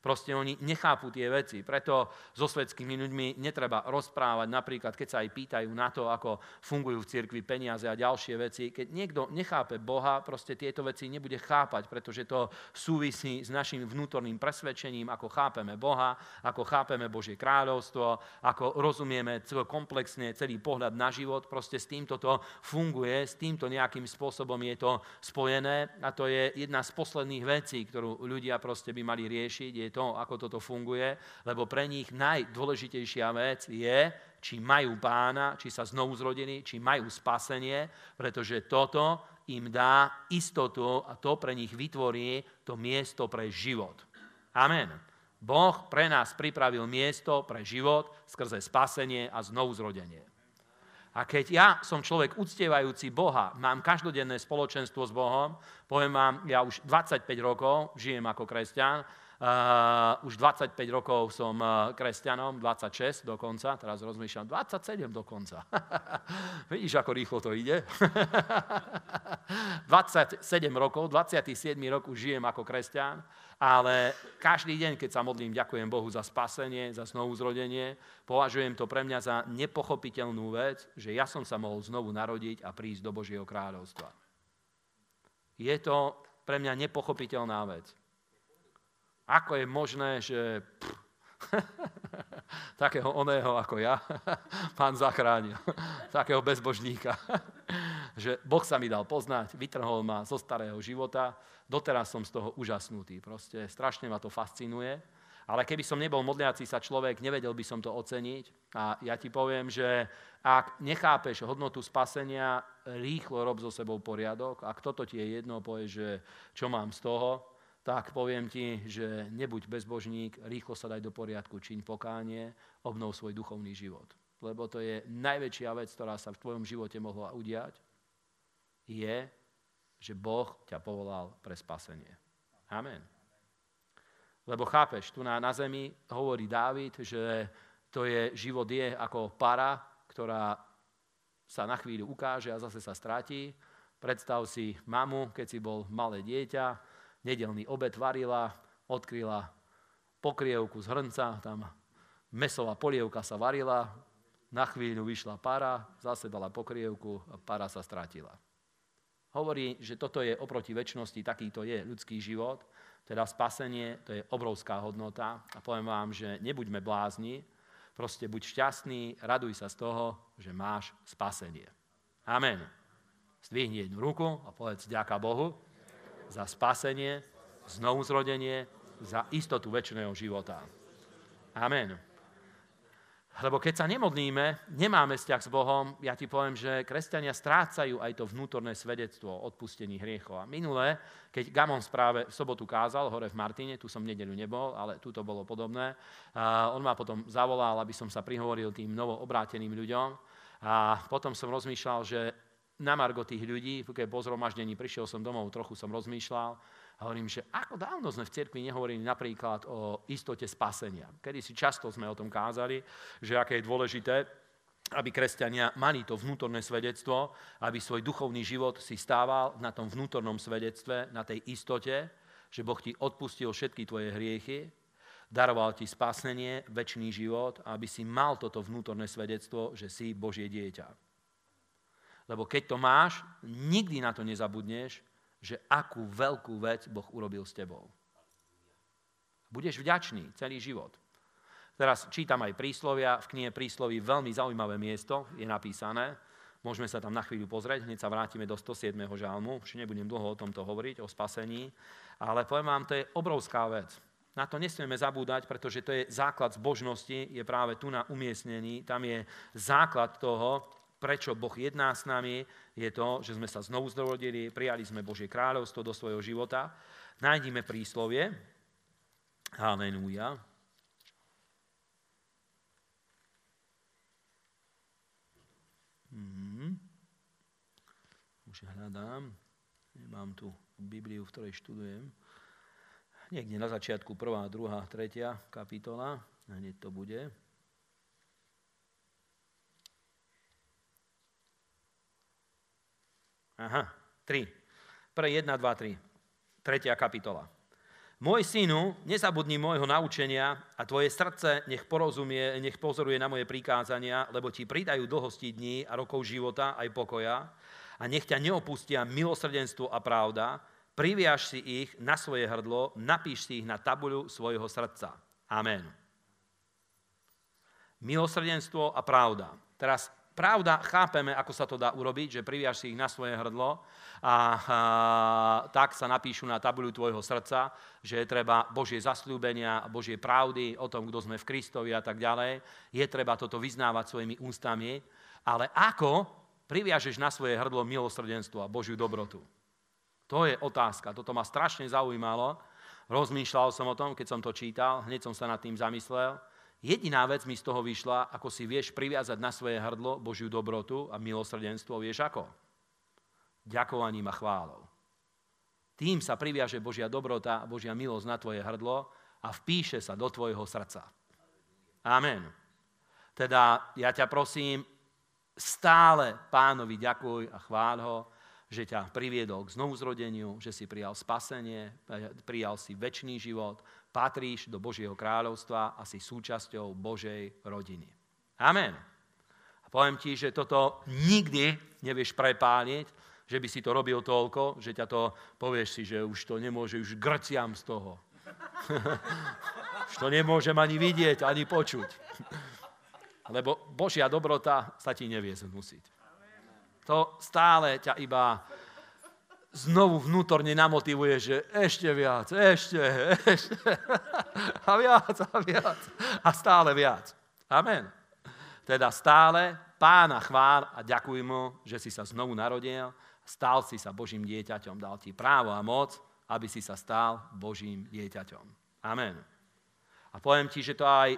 Proste oni nechápu tie veci. Preto so svetskými ľuďmi netreba rozprávať, napríklad keď sa aj pýtajú na to, ako fungujú v cirkvi peniaze a ďalšie veci. Keď niekto nechápe Boha, proste tieto veci nebude chápať, pretože to súvisí s našim vnútorným presvedčením, ako chápeme Boha, ako chápeme Božie kráľovstvo, ako rozumieme komplexne celý pohľad na život. Proste s týmto to funguje, s týmto nejakým spôsobom je to spojené a to je jedna z posledných vecí, ktorú ľudia proste by mali riešiť, je to, ako toto funguje, lebo pre nich najdôležitejšia vec je, či majú pána, či sa znovu zrodili, či majú spasenie, pretože toto im dá istotu a to pre nich vytvorí to miesto pre život. Amen. Boh pre nás pripravil miesto pre život skrze spasenie a znovu zrodenie. A keď ja som človek uctievajúci Boha, mám každodenné spoločenstvo s Bohom, poviem vám, ja už 25 rokov žijem ako kresťan, Už 25 rokov som kresťanom, 26 dokonca, teraz rozmýšľam, 27 dokonca. *laughs* Vidíš, ako rýchlo to ide? *laughs* 27 rokov, 27 rok už žijem ako kresťan, ale každý deň, keď sa modlím, ďakujem Bohu za spasenie, za znovu zrodenie, považujem to pre mňa za nepochopiteľnú vec, že ja som sa mohol znovu narodiť a prísť do Božieho kráľovstva. Je to pre mňa nepochopiteľná vec. Ako je možné, že pff, *laughs* takého oného ako ja *laughs* pán zachránil, *laughs* takého bezbožníka, že Boh sa mi dal poznať, vytrhol ma zo starého života, doteraz som z toho úžasnutý, proste strašne ma to fascinuje, ale keby som nebol modliaci sa človek, nevedel by som to oceniť. A ja ti poviem, že ak nechápeš hodnotu spasenia, rýchlo rob so sebou poriadok, ak toto ti je jedno, povieš, že čo mám z toho, tak poviem ti, že nebuď bezbožník, rýchlo sa daj do poriadku, čiň pokánie, obnov svoj duchovný život. Lebo to je najväčšia vec, ktorá sa v tvojom živote mohla udiať, je, že Boh ťa povolal pre spasenie. Amen. Lebo chápeš, tu na, na zemi hovorí Dávid, že to je, život je ako para, ktorá sa na chvíľu ukáže a zase sa stratí. Predstav si mamu, keď si bol malé dieťa, nedelný obed varila, odkryla pokrievku z hrnca, tam mesová polievka sa varila, na chvíľu vyšla para, zase dala pokrievku a para sa stratila. Hovorí, že toto je oproti väčšnosti, takýto je ľudský život, teda spasenie, to je obrovská hodnota a poviem vám, že nebuďme blázni, proste buď šťastný, raduj sa z toho, že máš spasenie. Amen. Zdvihni jednu ruku a povedz ďaká Bohu za spasenie, znovu zrodenie, za istotu väčšného života. Amen. Lebo keď sa nemodlíme, nemáme vzťah s Bohom, ja ti poviem, že kresťania strácajú aj to vnútorné svedectvo o odpustení hriechov. A minule, keď Gamon správe v sobotu kázal, hore v Martine, tu som v nedelu nebol, ale tu to bolo podobné, a on ma potom zavolal, aby som sa prihovoril tým novoobráteným ľuďom. A potom som rozmýšľal, že na margo tých ľudí, keď po zhromaždení prišiel som domov, trochu som rozmýšľal a hovorím, že ako dávno sme v cirkvi nehovorili napríklad o istote spasenia. Kedy si často sme o tom kázali, že aké je dôležité, aby kresťania mali to vnútorné svedectvo, aby svoj duchovný život si stával na tom vnútornom svedectve, na tej istote, že Boh ti odpustil všetky tvoje hriechy, daroval ti spasenie, väčší život, aby si mal toto vnútorné svedectvo, že si Božie dieťa. Lebo keď to máš, nikdy na to nezabudneš, že akú veľkú vec Boh urobil s tebou. Budeš vďačný celý život. Teraz čítam aj príslovia, v knihe prísloví veľmi zaujímavé miesto je napísané. Môžeme sa tam na chvíľu pozrieť, hneď sa vrátime do 107. žalmu. Už nebudem dlho o tomto hovoriť, o spasení. Ale poviem vám, to je obrovská vec. Na to nesmieme zabúdať, pretože to je základ zbožnosti, je práve tu na umiestnení. Tam je základ toho, prečo Boh jedná s nami, je to, že sme sa znovu zrodili, prijali sme Božie kráľovstvo do svojho života. Nájdime príslovie. Halleluja. Hmm. Už hľadám. Nemám tu Bibliu, v ktorej študujem. Niekde na začiatku prvá, druhá, tretia kapitola. Hneď to bude. Aha, 3. Pre 1, 2, 3. Tretia kapitola. Môj synu, nezabudni môjho naučenia a tvoje srdce nech porozumie, nech pozoruje na moje prikázania, lebo ti pridajú dlhosti dní a rokov života aj pokoja a nech ťa neopustia milosrdenstvo a pravda, priviaž si ich na svoje hrdlo, napíš si ich na tabuľu svojho srdca. Amen. Milosrdenstvo a pravda. Teraz pravda, chápeme, ako sa to dá urobiť, že priviaž si ich na svoje hrdlo a, a tak sa napíšu na tabuľu tvojho srdca, že je treba Božie zasľúbenia, Božie pravdy o tom, kto sme v Kristovi a tak ďalej. Je treba toto vyznávať svojimi ústami, ale ako priviažeš na svoje hrdlo milosrdenstvo a Božiu dobrotu? To je otázka, toto ma strašne zaujímalo. Rozmýšľal som o tom, keď som to čítal, hneď som sa nad tým zamyslel. Jediná vec mi z toho vyšla, ako si vieš priviazať na svoje hrdlo Božiu dobrotu a milosrdenstvo, vieš ako? ďakovaním a chválou. Tým sa priviaže Božia dobrota a Božia milosť na tvoje hrdlo a vpíše sa do tvojho srdca. Amen. Teda ja ťa prosím, stále pánovi ďakuj a chvál ho, že ťa priviedol k znovuzrodeniu, že si prijal spasenie, prijal si väčší život, patríš do Božieho kráľovstva a si súčasťou Božej rodiny. Amen. A poviem ti, že toto nikdy nevieš prepáliť, že by si to robil toľko, že ťa to, povieš si, že už to nemôže, už grciam z toho. *laughs* už to nemôžem ani vidieť, ani počuť. Lebo Božia dobrota sa ti nevie znusiť. To stále ťa iba znovu vnútorne namotivuje, že ešte viac, ešte, ešte. *laughs* A viac, a viac. A stále viac. Amen. Teda stále pána chvál a ďakuj mu, že si sa znovu narodil Stal si sa Božím dieťaťom, dal ti právo a moc, aby si sa stal Božím dieťaťom. Amen. A poviem ti, že to aj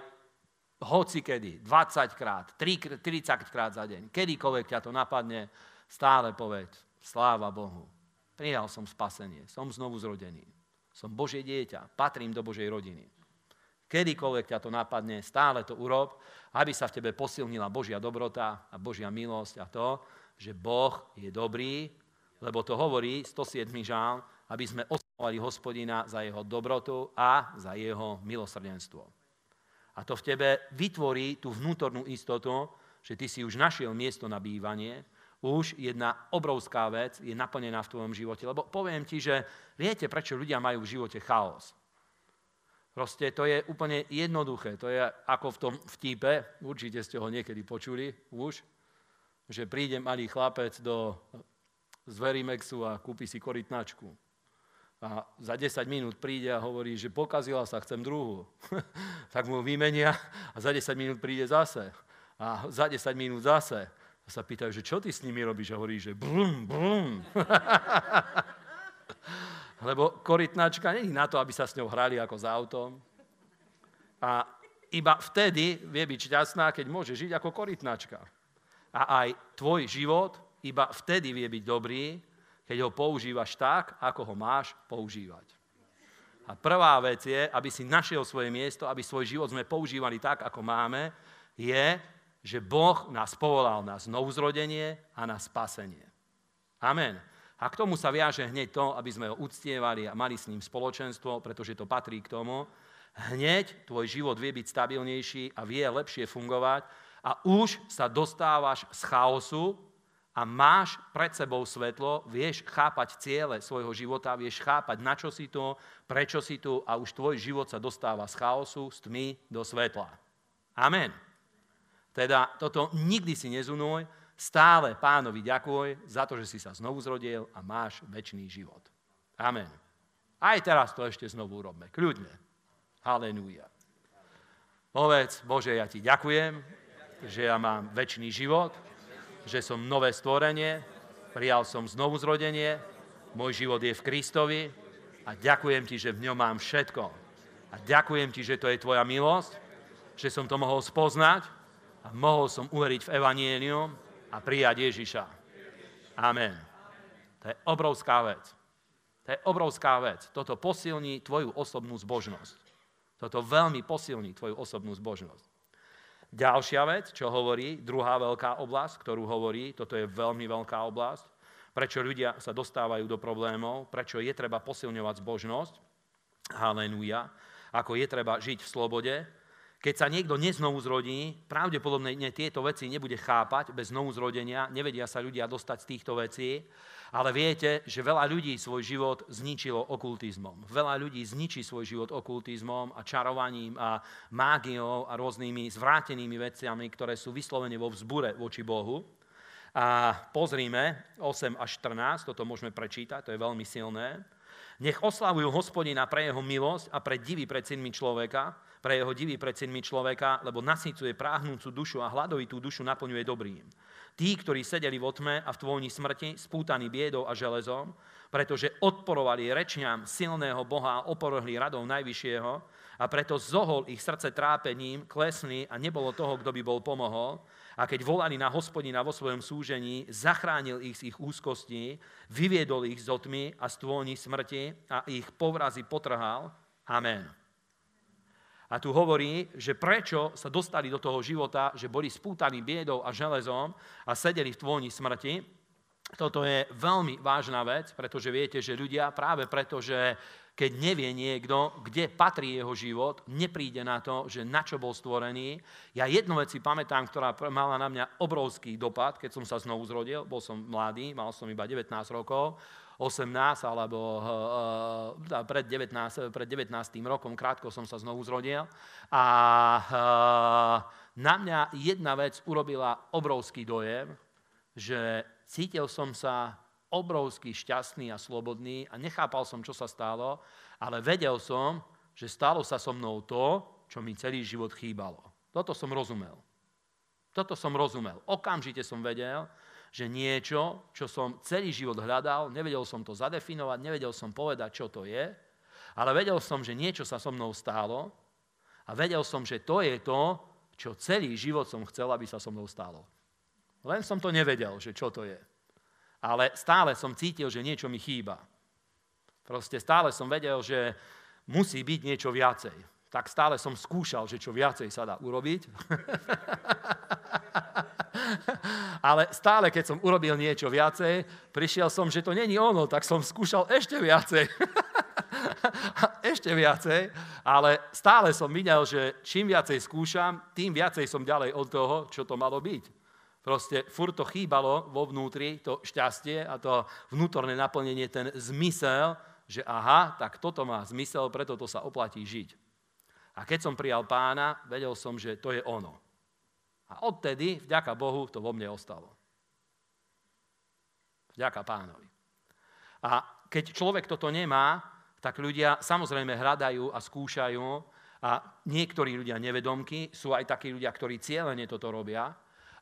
hoci kedy, 20 krát, 30 krát za deň, kedykoľvek ťa to napadne, stále povedz, sláva Bohu. Prijal som spasenie, som znovu zrodený. Som Božie dieťa, patrím do Božej rodiny. Kedykoľvek ťa to napadne, stále to urob, aby sa v tebe posilnila Božia dobrota a Božia milosť a to, že Boh je dobrý lebo to hovorí 107. žál, aby sme oslovali hospodina za jeho dobrotu a za jeho milosrdenstvo. A to v tebe vytvorí tú vnútornú istotu, že ty si už našiel miesto na bývanie, už jedna obrovská vec je naplnená v tvojom živote. Lebo poviem ti, že viete, prečo ľudia majú v živote chaos. Proste to je úplne jednoduché. To je ako v tom vtipe, určite ste ho niekedy počuli už, že príde malý chlapec do z Verimexu a kúpi si korytnačku. A za 10 minút príde a hovorí, že pokazila sa, chcem druhú. *laughs* tak mu vymenia a za 10 minút príde zase. A za 10 minút zase. A sa pýtajú, že čo ty s nimi robíš? A hovorí, že brum, brum. *laughs* Lebo korytnačka není na to, aby sa s ňou hrali ako s autom. A iba vtedy vie byť šťastná, keď môže žiť ako korytnačka. A aj tvoj život iba vtedy vie byť dobrý, keď ho používaš tak, ako ho máš používať. A prvá vec je, aby si našiel svoje miesto, aby svoj život sme používali tak, ako máme, je, že Boh nás povolal na znovuzrodenie a na spasenie. Amen. A k tomu sa viaže hneď to, aby sme ho uctievali a mali s ním spoločenstvo, pretože to patrí k tomu. Hneď tvoj život vie byť stabilnejší a vie lepšie fungovať a už sa dostávaš z chaosu, a máš pred sebou svetlo, vieš chápať ciele svojho života, vieš chápať, na čo si tu, prečo si tu a už tvoj život sa dostáva z chaosu, z tmy do svetla. Amen. Teda toto nikdy si nezunuj, stále pánovi ďakuj za to, že si sa znovu zrodil a máš väčší život. Amen. Aj teraz to ešte znovu urobme. Kľudne. Halelúja. Povedz, Bože, ja ti ďakujem, že ja mám väčší život, že som nové stvorenie, prijal som znovu zrodenie, môj život je v Kristovi a ďakujem ti, že v ňom mám všetko. A ďakujem ti, že to je tvoja milosť, že som to mohol spoznať a mohol som uveriť v Evangelium a prijať Ježiša. Amen. To je obrovská vec. To je obrovská vec. Toto posilní tvoju osobnú zbožnosť. Toto veľmi posilní tvoju osobnú zbožnosť. Ďalšia vec, čo hovorí, druhá veľká oblasť, ktorú hovorí, toto je veľmi veľká oblasť, prečo ľudia sa dostávajú do problémov, prečo je treba posilňovať zbožnosť, Haleluja. Ako je treba žiť v slobode. Keď sa niekto neznovu zrodí, pravdepodobne tieto veci nebude chápať bez znovu zrodenia, nevedia sa ľudia dostať z týchto vecí, ale viete, že veľa ľudí svoj život zničilo okultizmom. Veľa ľudí zničí svoj život okultizmom a čarovaním a mágiou a rôznymi zvrátenými veciami, ktoré sú vyslovene vo vzbure voči Bohu. A pozrime 8 až 14, toto môžeme prečítať, to je veľmi silné. Nech oslavujú hospodina pre jeho milosť a pre divy pred synmi človeka, pre jeho divy pred synmi človeka, lebo nasycuje práhnúcu dušu a hladovitú dušu naplňuje dobrým. Tí, ktorí sedeli vo tme a v tvojni smrti, spútaní biedou a železom, pretože odporovali rečňam silného Boha a oporhli radou Najvyššieho, a preto zohol ich srdce trápením, klesli a nebolo toho, kto by bol pomohol. A keď volali na hospodina vo svojom súžení, zachránil ich z ich úzkosti, vyviedol ich z otmy a z tvôni smrti a ich povrazy potrhal. Amen. A tu hovorí, že prečo sa dostali do toho života, že boli spútaní biedou a železom a sedeli v tvoni smrti. Toto je veľmi vážna vec, pretože viete, že ľudia práve preto, že keď nevie niekto, kde patrí jeho život, nepríde na to, že na čo bol stvorený. Ja jednu vec si pamätám, ktorá mala na mňa obrovský dopad, keď som sa znovu zrodil. Bol som mladý, mal som iba 19 rokov. 18 alebo uh, pred, 19, pred 19. rokom, krátko som sa znovu zrodil. A na mňa jedna vec urobila obrovský dojem, že cítil som sa obrovský šťastný a slobodný a nechápal som, čo sa stalo, ale vedel som, že stalo sa so mnou to, čo mi celý život chýbalo. Toto som rozumel. Toto som rozumel. Okamžite som vedel, že niečo, čo som celý život hľadal, nevedel som to zadefinovať, nevedel som povedať, čo to je, ale vedel som, že niečo sa so mnou stálo a vedel som, že to je to, čo celý život som chcel, aby sa so mnou stalo. Len som to nevedel, že čo to je. Ale stále som cítil, že niečo mi chýba. Proste stále som vedel, že musí byť niečo viacej. Tak stále som skúšal, že čo viacej sa dá urobiť. *laughs* Ale stále, keď som urobil niečo viacej, prišiel som, že to není ono, tak som skúšal ešte viacej. *laughs* ešte viacej, ale stále som videl, že čím viacej skúšam, tým viacej som ďalej od toho, čo to malo byť. Proste furt to chýbalo vo vnútri, to šťastie a to vnútorné naplnenie, ten zmysel, že aha, tak toto má zmysel, preto to sa oplatí žiť. A keď som prijal pána, vedel som, že to je ono. A odtedy, vďaka Bohu, to vo mne ostalo. Vďaka pánovi. A keď človek toto nemá, tak ľudia samozrejme hľadajú a skúšajú a niektorí ľudia nevedomky, sú aj takí ľudia, ktorí cieľene toto robia,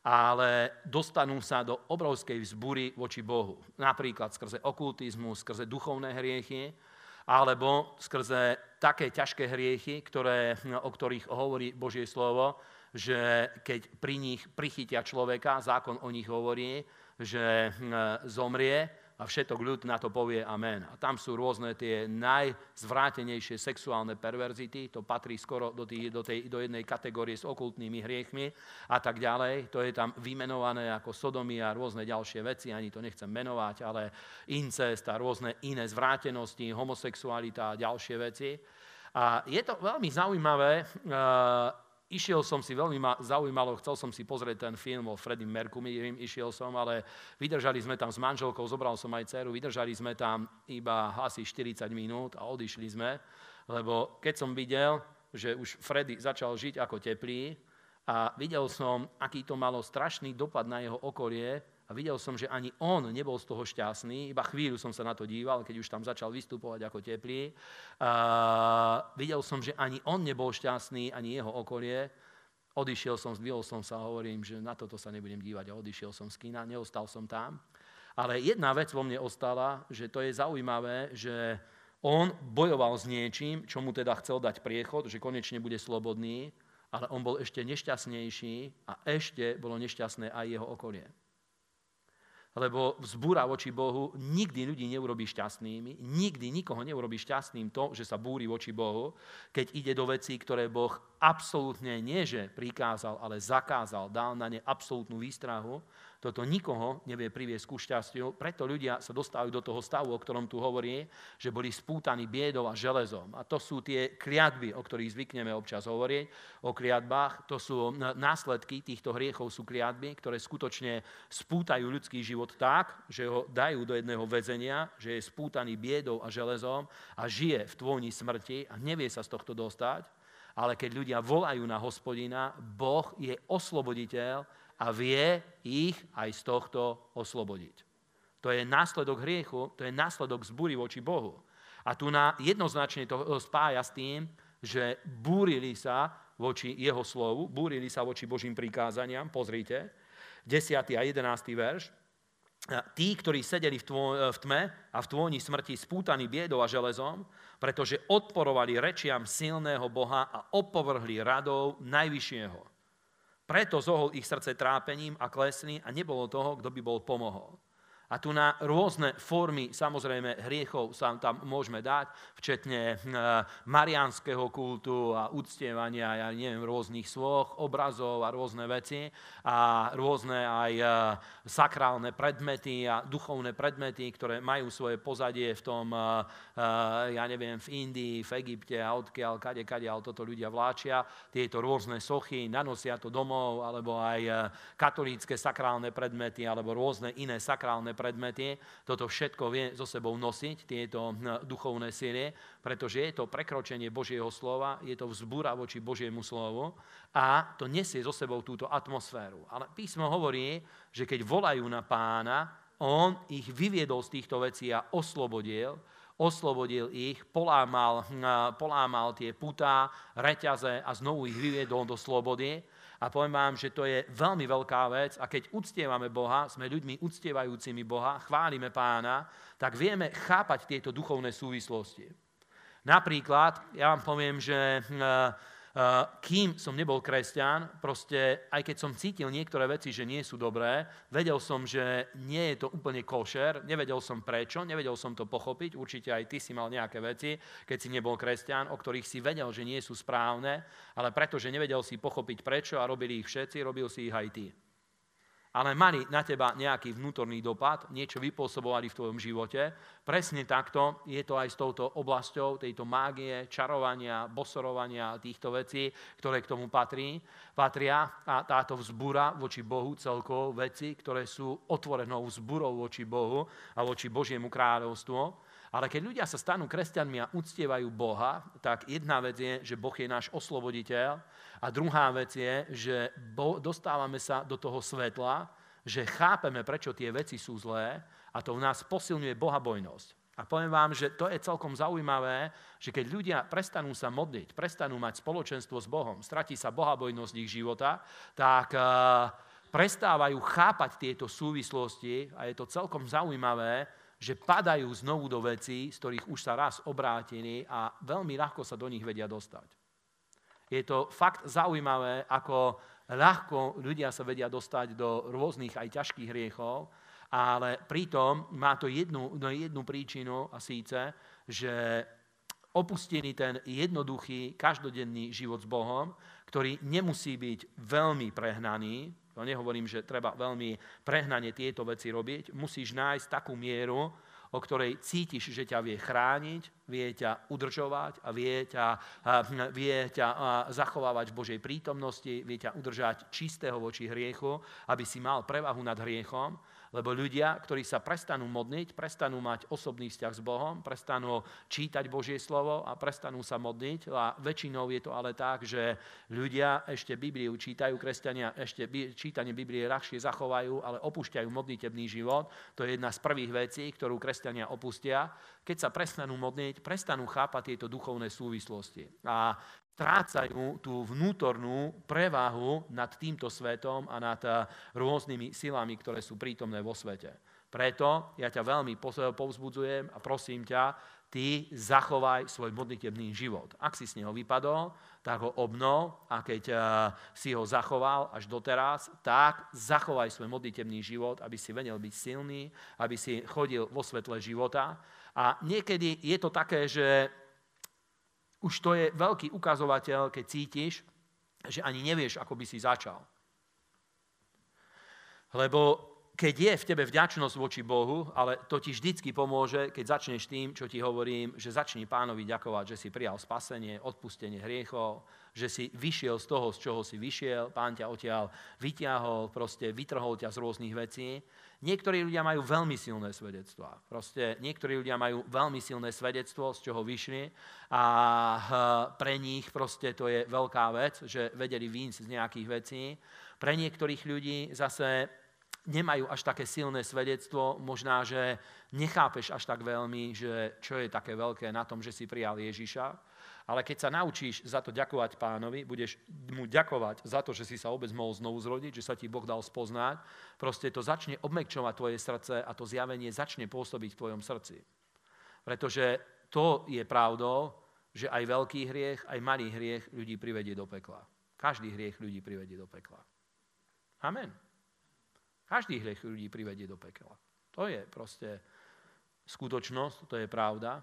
ale dostanú sa do obrovskej vzbury voči Bohu. Napríklad skrze okultizmus, skrze duchovné hriechy, alebo skrze také ťažké hriechy, ktoré, o ktorých hovorí Božie slovo, že keď pri nich prichytia človeka, zákon o nich hovorí, že hm, zomrie a všetok ľud na to povie amen. A tam sú rôzne tie najzvrátenejšie sexuálne perverzity, to patrí skoro do, tých, do, tej, do jednej kategórie s okultnými hriechmi a tak ďalej. To je tam vymenované ako sodomy a rôzne ďalšie veci, ani to nechcem menovať, ale incest a rôzne iné zvrátenosti, homosexualita a ďalšie veci. A je to veľmi zaujímavé, Išiel som si, veľmi ma zaujímalo, chcel som si pozrieť ten film o Freddie Mercury, išiel som, ale vydržali sme tam s manželkou, zobral som aj dceru, vydržali sme tam iba asi 40 minút a odišli sme, lebo keď som videl, že už Freddy začal žiť ako teplý a videl som, aký to malo strašný dopad na jeho okolie, a videl som, že ani on nebol z toho šťastný, iba chvíľu som sa na to díval, keď už tam začal vystupovať ako teplý. A videl som, že ani on nebol šťastný, ani jeho okolie. Odišiel som, zdvihol som sa a hovorím, že na toto sa nebudem dívať a odišiel som z kina, neostal som tam. Ale jedna vec vo mne ostala, že to je zaujímavé, že on bojoval s niečím, čo mu teda chcel dať priechod, že konečne bude slobodný, ale on bol ešte nešťastnejší a ešte bolo nešťastné aj jeho okolie lebo vzbúra voči Bohu nikdy ľudí neurobi šťastnými, nikdy nikoho neurobi šťastným to, že sa búri voči Bohu, keď ide do vecí, ktoré Boh absolútne nie, že prikázal, ale zakázal, dal na ne absolútnu výstrahu, toto nikoho nevie priviesť ku šťastiu, preto ľudia sa dostávajú do toho stavu, o ktorom tu hovorí, že boli spútaní biedou a železom. A to sú tie kliatby, o ktorých zvykneme občas hovoriť, o kliatbách. To sú následky týchto hriechov, sú kliatby, ktoré skutočne spútajú ľudský život tak, že ho dajú do jedného väzenia, že je spútaný biedou a železom a žije v tvojni smrti a nevie sa z tohto dostať ale keď ľudia volajú na hospodina, Boh je osloboditeľ a vie ich aj z tohto oslobodiť. To je následok hriechu, to je následok zbúry voči Bohu. A tu na jednoznačne to spája s tým, že búrili sa voči jeho slovu, búrili sa voči Božím prikázaniam. Pozrite, 10. a 11. verš. Tí, ktorí sedeli v, v tme a v tvoni smrti spútaní biedou a železom, pretože odporovali rečiam silného Boha a opovrhli radou Najvyššieho. Preto zohol ich srdce trápením a klesli a nebolo toho, kto by bol pomohol. A tu na rôzne formy, samozrejme, hriechov sa tam môžeme dať, včetne eh, marianského kultu a uctievania, ja neviem, rôznych svoch, obrazov a rôzne veci a rôzne aj eh, sakrálne predmety a duchovné predmety, ktoré majú svoje pozadie v tom, eh, ja neviem, v Indii, v Egypte a odkiaľ, kade, kade, ale toto ľudia vláčia, tieto rôzne sochy, nanosia to domov, alebo aj katolícke sakrálne predmety, alebo rôzne iné sakrálne predmety toto všetko vie so sebou nosiť, tieto hm, duchovné síly, pretože je to prekročenie Božieho slova, je to vzbúra voči Božiemu slovu a to nesie so sebou túto atmosféru. Ale písmo hovorí, že keď volajú na pána, on ich vyviedol z týchto vecí a oslobodil, oslobodil ich, polámal, hm, polámal tie putá, reťaze a znovu ich vyviedol do slobody a poviem vám, že to je veľmi veľká vec a keď uctievame Boha, sme ľuďmi uctievajúcimi Boha, chválime pána, tak vieme chápať tieto duchovné súvislosti. Napríklad, ja vám poviem, že Eh, kým som nebol kresťan, proste aj keď som cítil niektoré veci, že nie sú dobré, vedel som, že nie je to úplne košer, nevedel som prečo, nevedel som to pochopiť, určite aj ty si mal nejaké veci, keď si nebol kresťan, o ktorých si vedel, že nie sú správne, ale pretože nevedel si pochopiť prečo a robili ich všetci, robil si ich aj ty ale mali na teba nejaký vnútorný dopad, niečo vypôsobovali v tvojom živote. Presne takto je to aj s touto oblasťou tejto mágie, čarovania, bosorovania týchto vecí, ktoré k tomu patrí, patria. A táto vzbúra voči Bohu celkovo veci, ktoré sú otvorenou vzburou voči Bohu a voči Božiemu kráľovstvu. Ale keď ľudia sa stanú kresťanmi a uctievajú Boha, tak jedna vec je, že Boh je náš osloboditeľ a druhá vec je, že dostávame sa do toho svetla, že chápeme, prečo tie veci sú zlé a to v nás posilňuje bohabojnosť. A poviem vám, že to je celkom zaujímavé, že keď ľudia prestanú sa modliť, prestanú mať spoločenstvo s Bohom, stratí sa bohabojnosť ich života, tak uh, prestávajú chápať tieto súvislosti a je to celkom zaujímavé, že padajú znovu do vecí, z ktorých už sa raz obrátili a veľmi ľahko sa do nich vedia dostať. Je to fakt zaujímavé, ako ľahko ľudia sa vedia dostať do rôznych aj ťažkých hriechov, ale pritom má to jednu, no jednu príčinu a síce, že opustili ten jednoduchý, každodenný život s Bohom, ktorý nemusí byť veľmi prehnaný, ja nehovorím, že treba veľmi prehnane tieto veci robiť. Musíš nájsť takú mieru, o ktorej cítiš, že ťa vie chrániť, vie ťa udržovať a vie ťa, vie ťa zachovávať v Božej prítomnosti, vie ťa udržať čistého voči hriechu, aby si mal prevahu nad hriechom lebo ľudia, ktorí sa prestanú modliť, prestanú mať osobný vzťah s Bohom, prestanú čítať Božie slovo a prestanú sa modliť. A väčšinou je to ale tak, že ľudia ešte Bibliu čítajú, kresťania ešte čítanie Biblie ľahšie zachovajú, ale opúšťajú modlitebný život. To je jedna z prvých vecí, ktorú kresťania opustia. Keď sa prestanú modliť, prestanú chápať tieto duchovné súvislosti. A strácajú tú vnútornú prevahu nad týmto svetom a nad eh, rôznymi silami, ktoré sú prítomné vo svete. Preto ja ťa veľmi povzbudzujem a prosím ťa, ty zachovaj svoj modlitebný život. Ak si z neho vypadol, tak ho obnov a keď eh, si ho zachoval až doteraz, tak zachovaj svoj modlitebný život, aby si vedel byť silný, aby si chodil vo svetle života. A niekedy je to také, že už to je veľký ukazovateľ, keď cítiš, že ani nevieš, ako by si začal. Lebo keď je v tebe vďačnosť voči Bohu, ale to ti vždycky pomôže, keď začneš tým, čo ti hovorím, že začni pánovi ďakovať, že si prijal spasenie, odpustenie hriechov, že si vyšiel z toho, z čoho si vyšiel, pán ťa odtiaľ vyťahol, proste vytrhol ťa z rôznych vecí. Niektorí ľudia majú veľmi silné svedectvá. Proste niektorí ľudia majú veľmi silné svedectvo, z čoho vyšli a pre nich proste to je veľká vec, že vedeli výjsť z nejakých vecí. Pre niektorých ľudí zase nemajú až také silné svedectvo, možná, že nechápeš až tak veľmi, že čo je také veľké na tom, že si prijal Ježiša. Ale keď sa naučíš za to ďakovať pánovi, budeš mu ďakovať za to, že si sa vôbec mohol znovu zrodiť, že sa ti Boh dal spoznať, proste to začne obmekčovať tvoje srdce a to zjavenie začne pôsobiť v tvojom srdci. Pretože to je pravdou, že aj veľký hriech, aj malý hriech ľudí privedie do pekla. Každý hriech ľudí privedie do pekla. Amen. Každý hriech ľudí privedie do pekla. To je proste skutočnosť, to je pravda.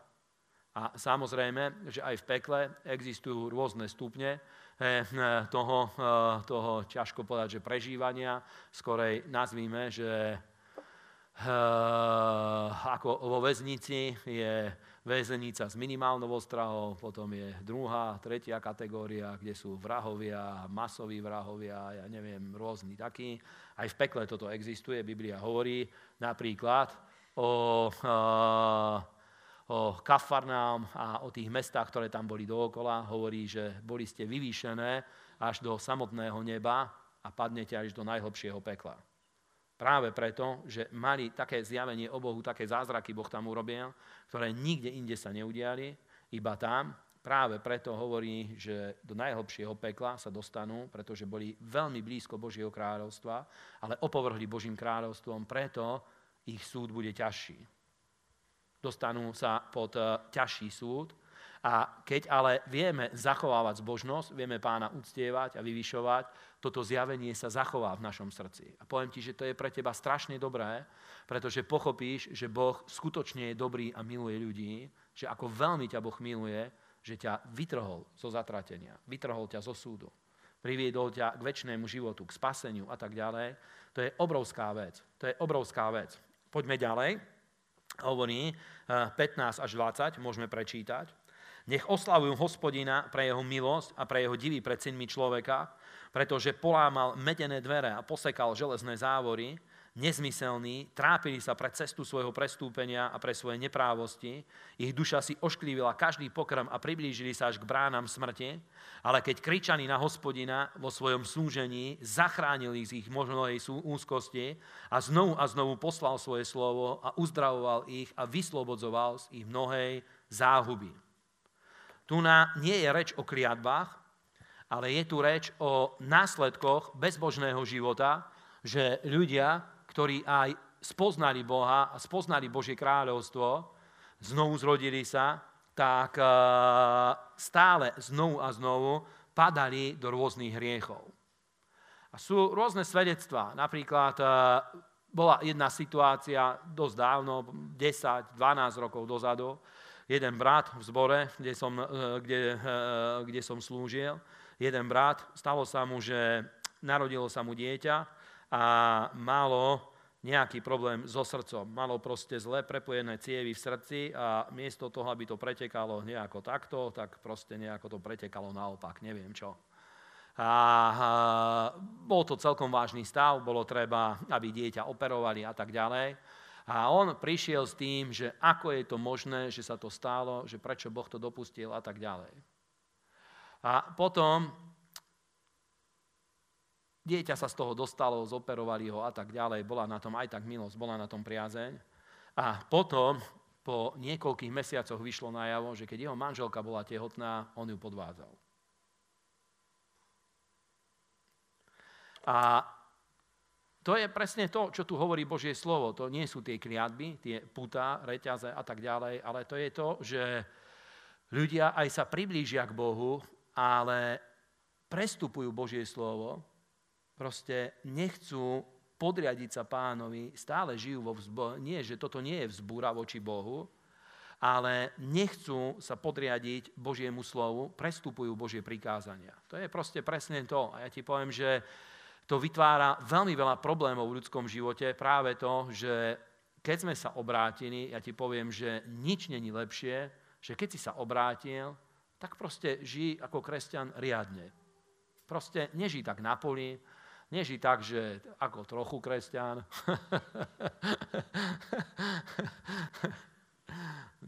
A samozrejme, že aj v pekle existujú rôzne stupne eh, toho, eh, toho ťažko povedať, že prežívania. Skorej nazvíme, že eh, ako vo väznici je väzenica s minimálnou ostrahou, potom je druhá, tretia kategória, kde sú vrahovia, masoví vrahovia, ja neviem, rôzni takí. Aj v pekle toto existuje, Biblia hovorí napríklad o o Kafarnám a o tých mestách, ktoré tam boli dookola, hovorí, že boli ste vyvýšené až do samotného neba a padnete až do najhlbšieho pekla. Práve preto, že mali také zjavenie o Bohu, také zázraky Boh tam urobil, ktoré nikde inde sa neudiali, iba tam. Práve preto hovorí, že do najhlbšieho pekla sa dostanú, pretože boli veľmi blízko Božieho kráľovstva, ale opovrhli Božím kráľovstvom, preto ich súd bude ťažší dostanú sa pod eh, ťažší súd. A keď ale vieme zachovávať zbožnosť, vieme pána uctievať a vyvyšovať, toto zjavenie sa zachová v našom srdci. A poviem ti, že to je pre teba strašne dobré, pretože pochopíš, že Boh skutočne je dobrý a miluje ľudí, že ako veľmi ťa Boh miluje, že ťa vytrhol zo zatratenia, vytrhol ťa zo súdu, priviedol ťa k väčšnému životu, k spaseniu a tak ďalej. To je obrovská vec. To je obrovská vec. Poďme ďalej hovorí 15 eh, až 20, môžeme prečítať. Nech oslavujú hospodina pre jeho milosť a pre jeho divy pred synmi človeka, pretože polámal medené dvere a posekal železné závory, nezmyselní, trápili sa pre cestu svojho prestúpenia a pre svoje neprávosti. Ich duša si ošklívila každý pokrm a priblížili sa až k bránam smrti. Ale keď kričali na hospodina vo svojom slúžení, zachránil ich z ich možnej úzkosti a znovu a znovu poslal svoje slovo a uzdravoval ich a vyslobodzoval z ich mnohej záhuby. Tu na nie je reč o kliatbách, ale je tu reč o následkoch bezbožného života, že ľudia ktorí aj spoznali Boha a spoznali Božie kráľovstvo, znovu zrodili sa, tak eh, stále znovu a znovu padali do rôznych hriechov. A sú rôzne svedectvá. Napríklad eh, bola jedna situácia dosť dávno, 10-12 rokov dozadu, jeden brat v zbore, kde som, eh, kde, kde som slúžil, jeden brat, stalo sa mu, že narodilo sa mu dieťa a malo nejaký problém so srdcom. Malo proste zle prepojené cievy v srdci a miesto toho, aby to pretekalo nejako takto, tak proste nejako to pretekalo naopak, neviem čo. A, a bol to celkom vážny stav, bolo treba, aby dieťa operovali a tak ďalej. A on prišiel s tým, že ako je to možné, že sa to stalo, že prečo Boh to dopustil a tak ďalej. A potom Dieťa sa z toho dostalo, zoperovali ho a tak ďalej. Bola na tom aj tak milosť, bola na tom priazeň. A potom, po niekoľkých mesiacoch vyšlo najavo, že keď jeho manželka bola tehotná, on ju podvádzal. A to je presne to, čo tu hovorí Božie slovo. To nie sú tie kliatby, tie putá, reťaze a tak ďalej, ale to je to, že ľudia aj sa priblížia k Bohu, ale prestupujú Božie slovo proste nechcú podriadiť sa pánovi, stále žijú vo vzbo- nie, že toto nie je vzbúra voči Bohu, ale nechcú sa podriadiť Božiemu slovu, prestupujú Božie prikázania. To je proste presne to. A ja ti poviem, že to vytvára veľmi veľa problémov v ľudskom živote, práve to, že keď sme sa obrátili, ja ti poviem, že nič není lepšie, že keď si sa obrátil, tak proste žij ako kresťan riadne. Proste nežij tak na poli, nežij tak, že ako trochu kresťan.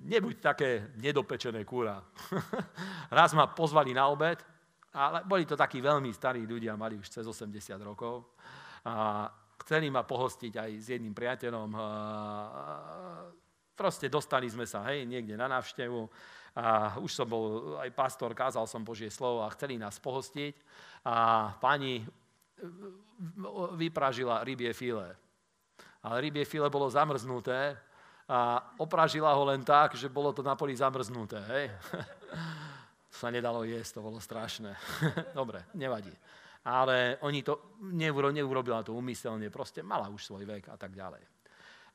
Nebuď také nedopečené kúra. Raz ma pozvali na obed ale boli to takí veľmi starí ľudia, mali už cez 80 rokov. A chceli ma pohostiť aj s jedným priateľom. Proste dostali sme sa hej, niekde na návštevu. A už som bol aj pastor, kázal som Božie slovo a chceli nás pohostiť. A pani vypražila rybie file. Ale rybie file bolo zamrznuté a opražila ho len tak, že bolo to na poli zamrznuté. Hej? *laughs* sa nedalo jesť, to bolo strašné. *laughs* Dobre, nevadí. Ale oni to, neuro, neurobila to umyselne, proste mala už svoj vek a tak ďalej.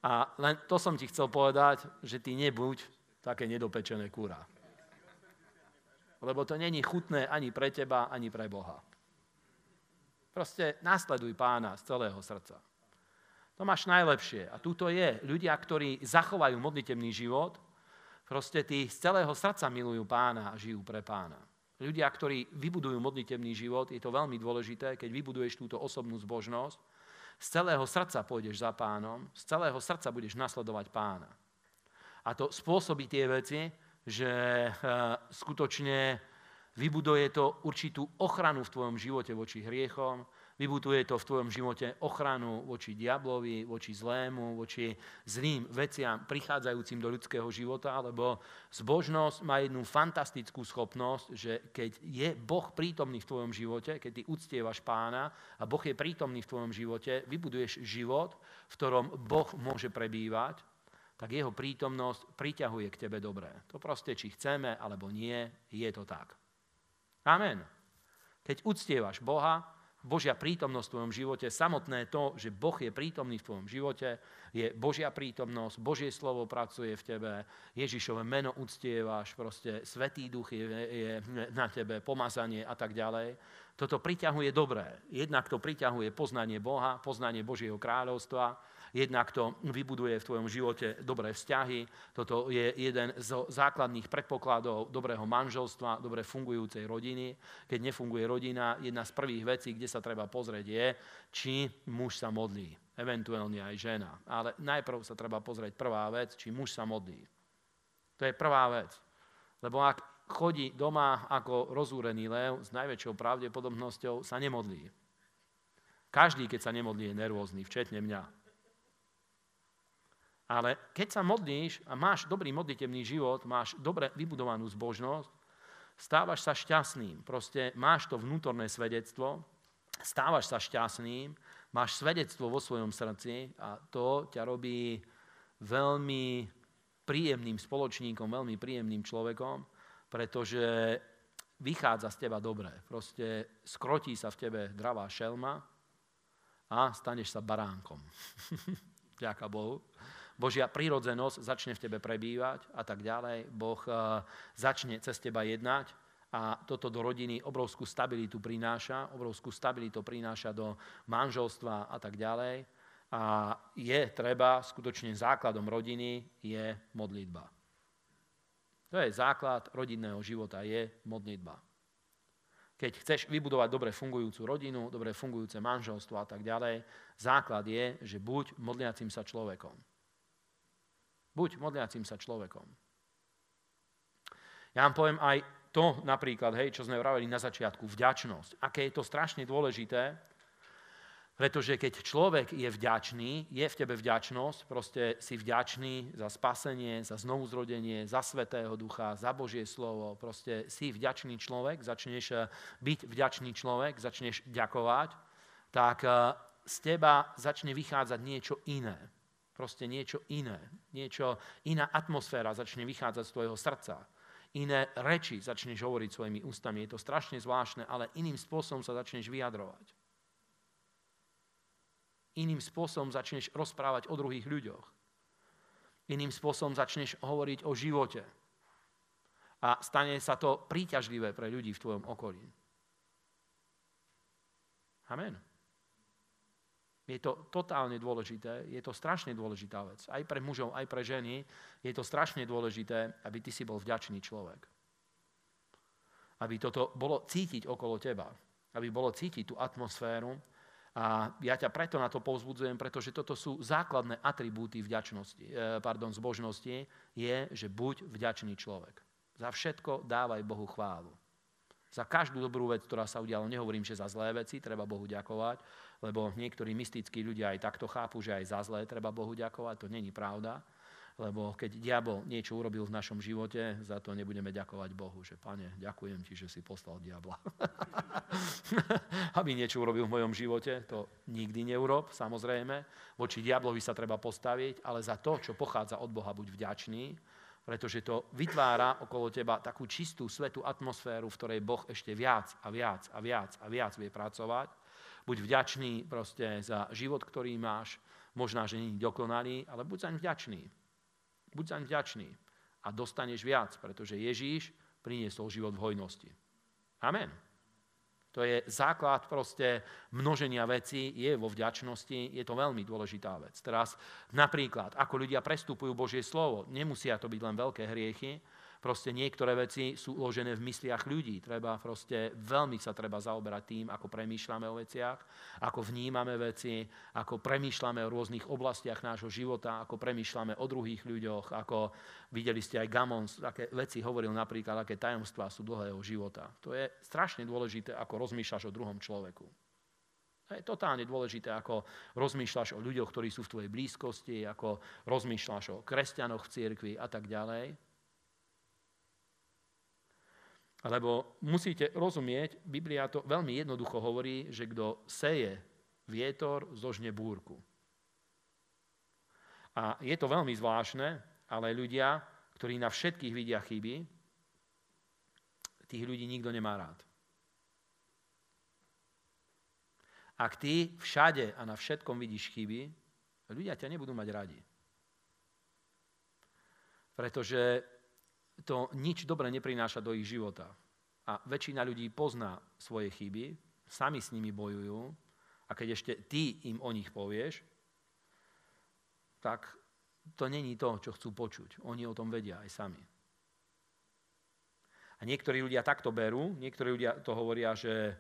A len to som ti chcel povedať, že ty nebuď také nedopečené kúra. Lebo to není chutné ani pre teba, ani pre Boha. Proste nasleduj pána z celého srdca. To máš najlepšie. A túto je ľudia, ktorí zachovajú modlitebný život, Proste tí z celého srdca milujú pána a žijú pre pána. Ľudia, ktorí vybudujú modlitebný život, je to veľmi dôležité, keď vybuduješ túto osobnú zbožnosť, z celého srdca pôjdeš za pánom, z celého srdca budeš nasledovať pána. A to spôsobí tie veci, že e, skutočne vybuduje to určitú ochranu v tvojom živote voči hriechom, Vybuduje to v tvojom živote ochranu voči diablovi, voči zlému, voči zlým veciam prichádzajúcim do ľudského života, lebo zbožnosť má jednu fantastickú schopnosť, že keď je Boh prítomný v tvojom živote, keď ty uctievaš pána a Boh je prítomný v tvojom živote, vybuduješ život, v ktorom Boh môže prebývať, tak jeho prítomnosť priťahuje k tebe dobré. To proste, či chceme alebo nie, je to tak. Amen. Keď uctievaš Boha, Božia prítomnosť v tvojom živote, samotné to, že Boh je prítomný v tvojom živote, je Božia prítomnosť, Božie slovo pracuje v tebe, Ježišové meno uctievaš, proste Svetý duch je, je na tebe, pomazanie a tak ďalej. Toto priťahuje dobré. Jednak to priťahuje poznanie Boha, poznanie Božieho kráľovstva, jednak to vybuduje v tvojom živote dobré vzťahy. Toto je jeden z základných predpokladov dobrého manželstva, dobre fungujúcej rodiny. Keď nefunguje rodina, jedna z prvých vecí, kde sa treba pozrieť je, či muž sa modlí, eventuálne aj žena. Ale najprv sa treba pozrieť prvá vec, či muž sa modlí. To je prvá vec. Lebo ak chodí doma ako rozúrený lev, s najväčšou pravdepodobnosťou sa nemodlí. Každý, keď sa nemodlí, je nervózny, včetne mňa. Ale keď sa modlíš a máš dobrý modlitebný život, máš dobre vybudovanú zbožnosť, stávaš sa šťastným. Proste máš to vnútorné svedectvo, stávaš sa šťastným, máš svedectvo vo svojom srdci a to ťa robí veľmi príjemným spoločníkom, veľmi príjemným človekom, pretože vychádza z teba dobre. Proste skrotí sa v tebe dravá šelma a staneš sa baránkom. *laughs* Ďaká Bohu. Božia prírodzenosť začne v tebe prebývať a tak ďalej. Boh eh, začne cez teba jednať a toto do rodiny obrovskú stabilitu prináša, obrovskú stabilitu prináša do manželstva a tak ďalej. A je treba, skutočne základom rodiny je modlitba. To je základ rodinného života, je modlitba. Keď chceš vybudovať dobre fungujúcu rodinu, dobre fungujúce manželstvo a tak ďalej, základ je, že buď modliacim sa človekom. Buď modliacim sa človekom. Ja vám poviem aj to napríklad, hej, čo sme vravili na začiatku, vďačnosť. Aké je to strašne dôležité, pretože keď človek je vďačný, je v tebe vďačnosť, proste si vďačný za spasenie, za znovuzrodenie, za Svetého Ducha, za Božie slovo, proste si vďačný človek, začneš eh, byť vďačný človek, začneš ďakovať, tak eh, z teba začne vychádzať niečo iné. Proste niečo iné. Niečo, iná atmosféra začne vychádzať z tvojho srdca. Iné reči začneš hovoriť svojimi ústami. Je to strašne zvláštne, ale iným spôsobom sa začneš vyjadrovať. Iným spôsobom začneš rozprávať o druhých ľuďoch. Iným spôsobom začneš hovoriť o živote. A stane sa to príťažlivé pre ľudí v tvojom okolí. Amen. Je to totálne dôležité, je to strašne dôležitá vec. Aj pre mužov, aj pre ženy je to strašne dôležité, aby ty si bol vďačný človek. Aby toto bolo cítiť okolo teba. Aby bolo cítiť tú atmosféru. A ja ťa preto na to povzbudzujem, pretože toto sú základné atribúty vďačnosti, eh, pardon, zbožnosti, je, že buď vďačný človek. Za všetko dávaj Bohu chválu. Za každú dobrú vec, ktorá sa udiala, nehovorím, že za zlé veci, treba Bohu ďakovať, lebo niektorí mystickí ľudia aj takto chápu, že aj za zlé treba Bohu ďakovať, to není pravda. Lebo keď diabol niečo urobil v našom živote, za to nebudeme ďakovať Bohu, že pane, ďakujem ti, že si poslal diabla. *laughs* Aby niečo urobil v mojom živote, to nikdy neurob, samozrejme. Voči diablovi sa treba postaviť, ale za to, čo pochádza od Boha, buď vďačný, pretože to vytvára okolo teba takú čistú, svetú atmosféru, v ktorej Boh ešte viac a viac a viac a viac vie pracovať Buď vďačný proste za život, ktorý máš. Možná, že nie je dokonalý, ale buď zaň vďačný. Buď zaň vďačný. A dostaneš viac, pretože Ježíš priniesol život v hojnosti. Amen. To je základ proste množenia vecí, je vo vďačnosti, je to veľmi dôležitá vec. Teraz napríklad, ako ľudia prestupujú Božie slovo, nemusia to byť len veľké hriechy, Proste niektoré veci sú uložené v mysliach ľudí. Treba proste, veľmi sa treba zaoberať tým, ako premýšľame o veciach, ako vnímame veci, ako premýšľame o rôznych oblastiach nášho života, ako premýšľame o druhých ľuďoch, ako videli ste aj Gamons, aké veci hovoril napríklad, aké tajomstvá sú dlhého života. To je strašne dôležité, ako rozmýšľaš o druhom človeku. To je totálne dôležité, ako rozmýšľaš o ľuďoch, ktorí sú v tvojej blízkosti, ako rozmýšľaš o kresťanoch v cirkvi a tak ďalej. Lebo musíte rozumieť, Biblia to veľmi jednoducho hovorí, že kto seje vietor, zožne búrku. A je to veľmi zvláštne, ale ľudia, ktorí na všetkých vidia chyby, tých ľudí nikto nemá rád. Ak ty všade a na všetkom vidíš chyby, ľudia ťa nebudú mať radi. Pretože to nič dobre neprináša do ich života. A väčšina ľudí pozná svoje chyby, sami s nimi bojujú a keď ešte ty im o nich povieš, tak to není to, čo chcú počuť. Oni o tom vedia aj sami. A niektorí ľudia takto berú, niektorí ľudia to hovoria, že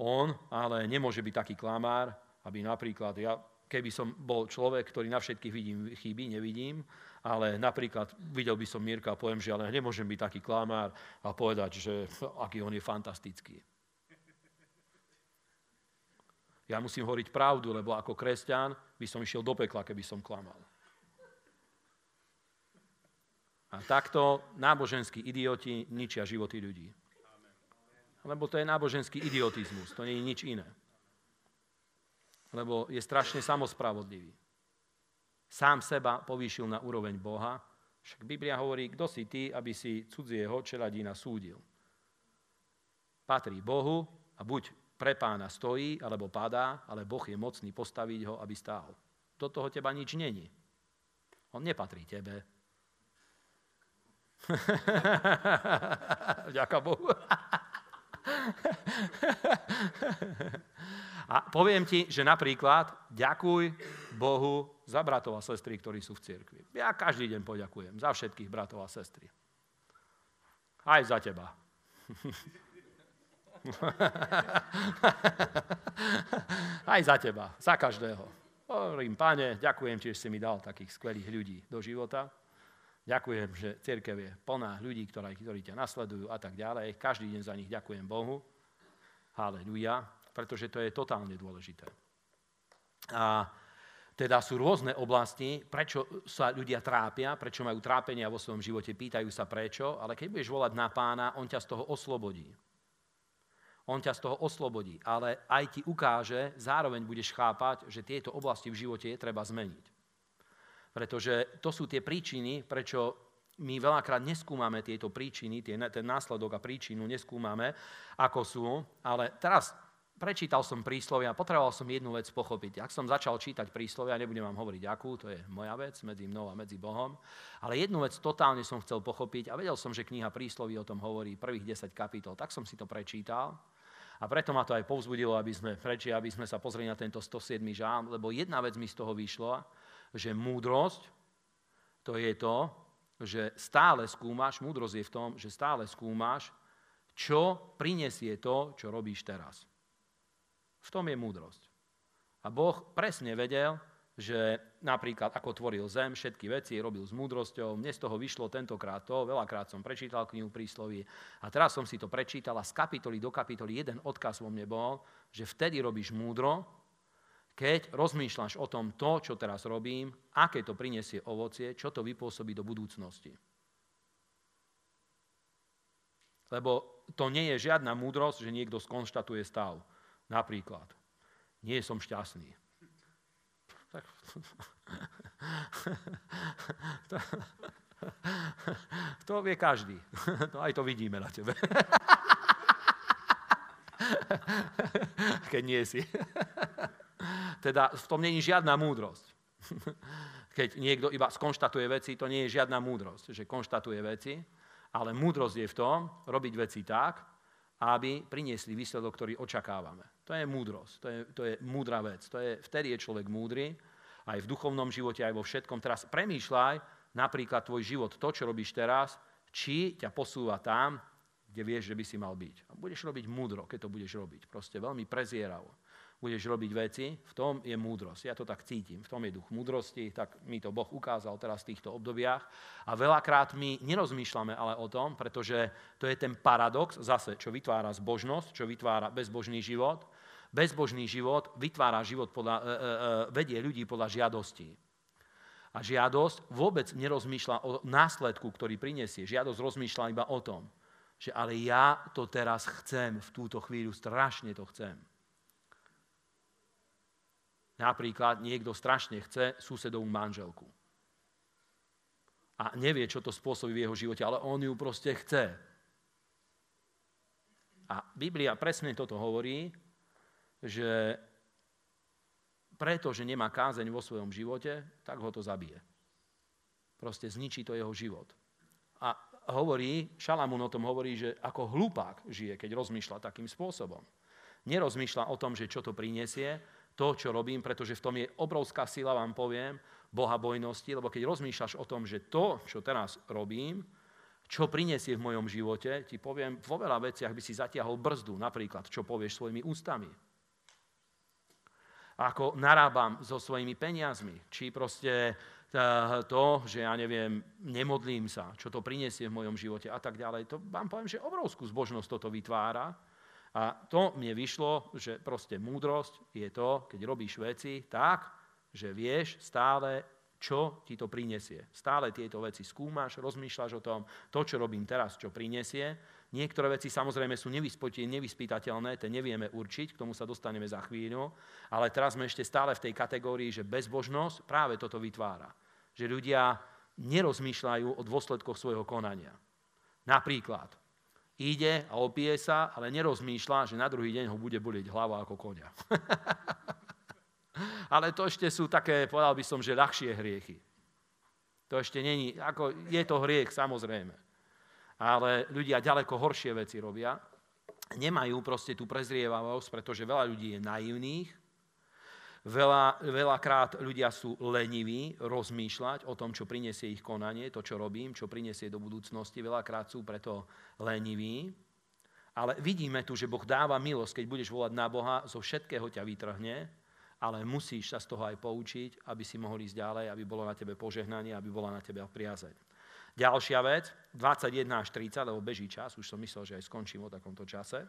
on ale nemôže byť taký klamár, aby napríklad ja, keby som bol človek, ktorý na všetkých vidím chyby, nevidím, ale napríklad videl by som Mirka a poviem, že ale nemôžem byť taký klamár a povedať, že *laughs* aký on je fantastický. Ja musím hovoriť pravdu, lebo ako kresťan by som išiel do pekla, keby som klamal. A takto náboženskí idioti ničia životy ľudí. Lebo to je náboženský idiotizmus, to nie je nič iné. Lebo je strašne samospravodlivý sám seba povýšil na úroveň Boha, však Biblia hovorí, kto si ty, aby si cudzieho čeladína súdil. Patrí Bohu a buď pre pána stojí, alebo padá, ale Boh je mocný postaviť ho, aby stál. Do toho teba nič není. On nepatrí tebe. *laughs* Ďaká Bohu. *laughs* a poviem ti, že napríklad ďakuj Bohu za bratov a sestry, ktorí sú v cirkvi. Ja každý deň poďakujem za všetkých bratov a sestry. Aj za teba. *laughs* Aj za teba, za každého. Hovorím, páne, ďakujem že si mi dal takých skvelých ľudí do života. Ďakujem, že církev je plná ľudí, ktorí, ktorí ťa nasledujú a tak ďalej. Každý deň za nich ďakujem Bohu. Haleluja, pretože to je totálne dôležité. A teda sú rôzne oblasti, prečo sa ľudia trápia, prečo majú trápenia vo svojom živote, pýtajú sa prečo, ale keď budeš volať na pána, on ťa z toho oslobodí. On ťa z toho oslobodí, ale aj ti ukáže, zároveň budeš chápať, že tieto oblasti v živote je treba zmeniť. Pretože to sú tie príčiny, prečo my veľakrát neskúmame tieto príčiny, ten následok a príčinu neskúmame, ako sú, ale teraz prečítal som príslovia a potreboval som jednu vec pochopiť. Ak som začal čítať príslovia, nebudem vám hovoriť akú, to je moja vec medzi mnou a medzi Bohom, ale jednu vec totálne som chcel pochopiť a vedel som, že kniha prísloví o tom hovorí prvých 10 kapitol, tak som si to prečítal A preto ma to aj povzbudilo, aby sme, preči, aby sme sa pozreli na tento 107. žám, lebo jedna vec mi z toho vyšla, že múdrosť to je to, že stále skúmaš, múdrosť je v tom, že stále skúmaš, čo prinesie to, čo robíš teraz. V tom je múdrosť. A Boh presne vedel, že napríklad ako tvoril zem, všetky veci robil s múdrosťou. Mne z toho vyšlo tentokrát to, veľakrát som prečítal knihu prísloví a teraz som si to prečítal a z kapitoly do kapitoly jeden odkaz vo mne bol, že vtedy robíš múdro, keď rozmýšľaš o tom to, čo teraz robím, aké to prinesie ovocie, čo to vypôsobí do budúcnosti. Lebo to nie je žiadna múdrosť, že niekto skonštatuje stav. Napríklad, nie som šťastný tak... *laughs* to, vie každý. To aj to vidíme na tebe. *laughs* Keď nie si. Teda v tom není žiadna múdrosť. Keď niekto iba skonštatuje veci, to nie je žiadna múdrosť, že konštatuje veci, ale múdrosť je v tom robiť veci tak, aby priniesli výsledok, ktorý očakávame. To je múdrosť, to je, to je múdra vec. To je, vtedy je človek múdry, aj v duchovnom živote, aj vo všetkom. Teraz premýšľaj napríklad tvoj život, to, čo robíš teraz, či ťa posúva tam, kde vieš, že by si mal byť. A budeš robiť múdro, keď to budeš robiť. Proste veľmi prezieravo. Budeš robiť veci, v tom je múdrosť. Ja to tak cítim, v tom je duch múdrosti, tak mi to Boh ukázal teraz v týchto obdobiach. A veľakrát my nerozmýšľame ale o tom, pretože to je ten paradox zase, čo vytvára zbožnosť, čo vytvára bezbožný život, Bezbožný život vytvára život, podľa, e, e, e, vedie ľudí podľa žiadostí. A žiadosť vôbec nerozmýšľa o následku, ktorý prinesie. Žiadosť rozmýšľa iba o tom, že ale ja to teraz chcem, v túto chvíľu strašne to chcem. Napríklad niekto strašne chce susedovú manželku. A nevie, čo to spôsobí v jeho živote, ale on ju proste chce. A Biblia presne toto hovorí, že preto, že nemá kázeň vo svojom živote, tak ho to zabije. Proste zničí to jeho život. A hovorí, Šalamún o tom hovorí, že ako hlupák žije, keď rozmýšľa takým spôsobom. Nerozmýšľa o tom, že čo to prinesie, to, čo robím, pretože v tom je obrovská sila, vám poviem, Boha bojnosti, lebo keď rozmýšľaš o tom, že to, čo teraz robím, čo prinesie v mojom živote, ti poviem, vo veľa veciach by si zatiahol brzdu, napríklad, čo povieš svojimi ústami ako narábam so svojimi peniazmi, či proste eh, to, že ja neviem, nemodlím sa, čo to prinesie v mojom živote a tak ďalej. To vám poviem, že obrovskú zbožnosť toto vytvára. A to mne vyšlo, že proste múdrosť je to, keď robíš veci tak, že vieš stále, čo ti to prinesie. Stále tieto veci skúmaš, rozmýšľaš o tom, to, čo robím teraz, čo prinesie Niektoré veci samozrejme sú nevyspytateľné, to nevieme určiť, k tomu sa dostaneme za chvíľu, ale teraz sme ešte stále v tej kategórii, že bezbožnosť práve toto vytvára. Že ľudia nerozmýšľajú o dôsledkoch svojho konania. Napríklad, ide a opije sa, ale nerozmýšľa, že na druhý deň ho bude bolieť hlava ako konia. *laughs* ale to ešte sú také, povedal by som, že ľahšie hriechy. To ešte není, ako je to hriech, samozrejme ale ľudia ďaleko horšie veci robia. Nemajú proste tú prezrievavosť, pretože veľa ľudí je naivných, Veľa, veľakrát ľudia sú leniví rozmýšľať o tom, čo prinesie ich konanie, to, čo robím, čo prinesie do budúcnosti. Veľakrát sú preto leniví. Ale vidíme tu, že Boh dáva milosť, keď budeš volať na Boha, zo všetkého ťa vytrhne, ale musíš sa z toho aj poučiť, aby si mohol ísť ďalej, aby bolo na tebe požehnanie, aby bola na tebe priazeň. Ďalšia vec, 21 až 30, lebo beží čas, už som myslel, že aj skončím o takomto čase.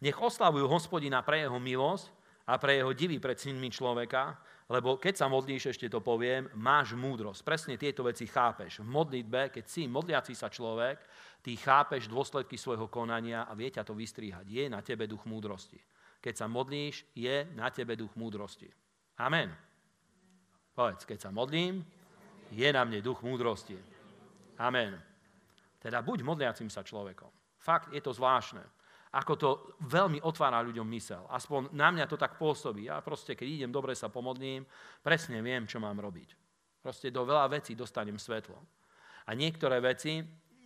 Nech oslavujú hospodina pre jeho milosť a pre jeho divy pred synmi človeka, lebo keď sa modlíš, ešte to poviem, máš múdrosť. Presne tieto veci chápeš. V modlitbe, keď si modliaci sa človek, ty chápeš dôsledky svojho konania a vie ťa to vystriehať. Je na tebe duch múdrosti. Keď sa modlíš, je na tebe duch múdrosti. Amen. Povedz, keď sa modlím, je na mne duch múdrosti. Amen. Teda buď modliacim sa človekom. Fakt je to zvláštne. Ako to veľmi otvára ľuďom mysel. Aspoň na mňa to tak pôsobí. Ja proste, keď idem dobre sa pomodlím, presne viem, čo mám robiť. Proste do veľa vecí dostanem svetlo. A niektoré veci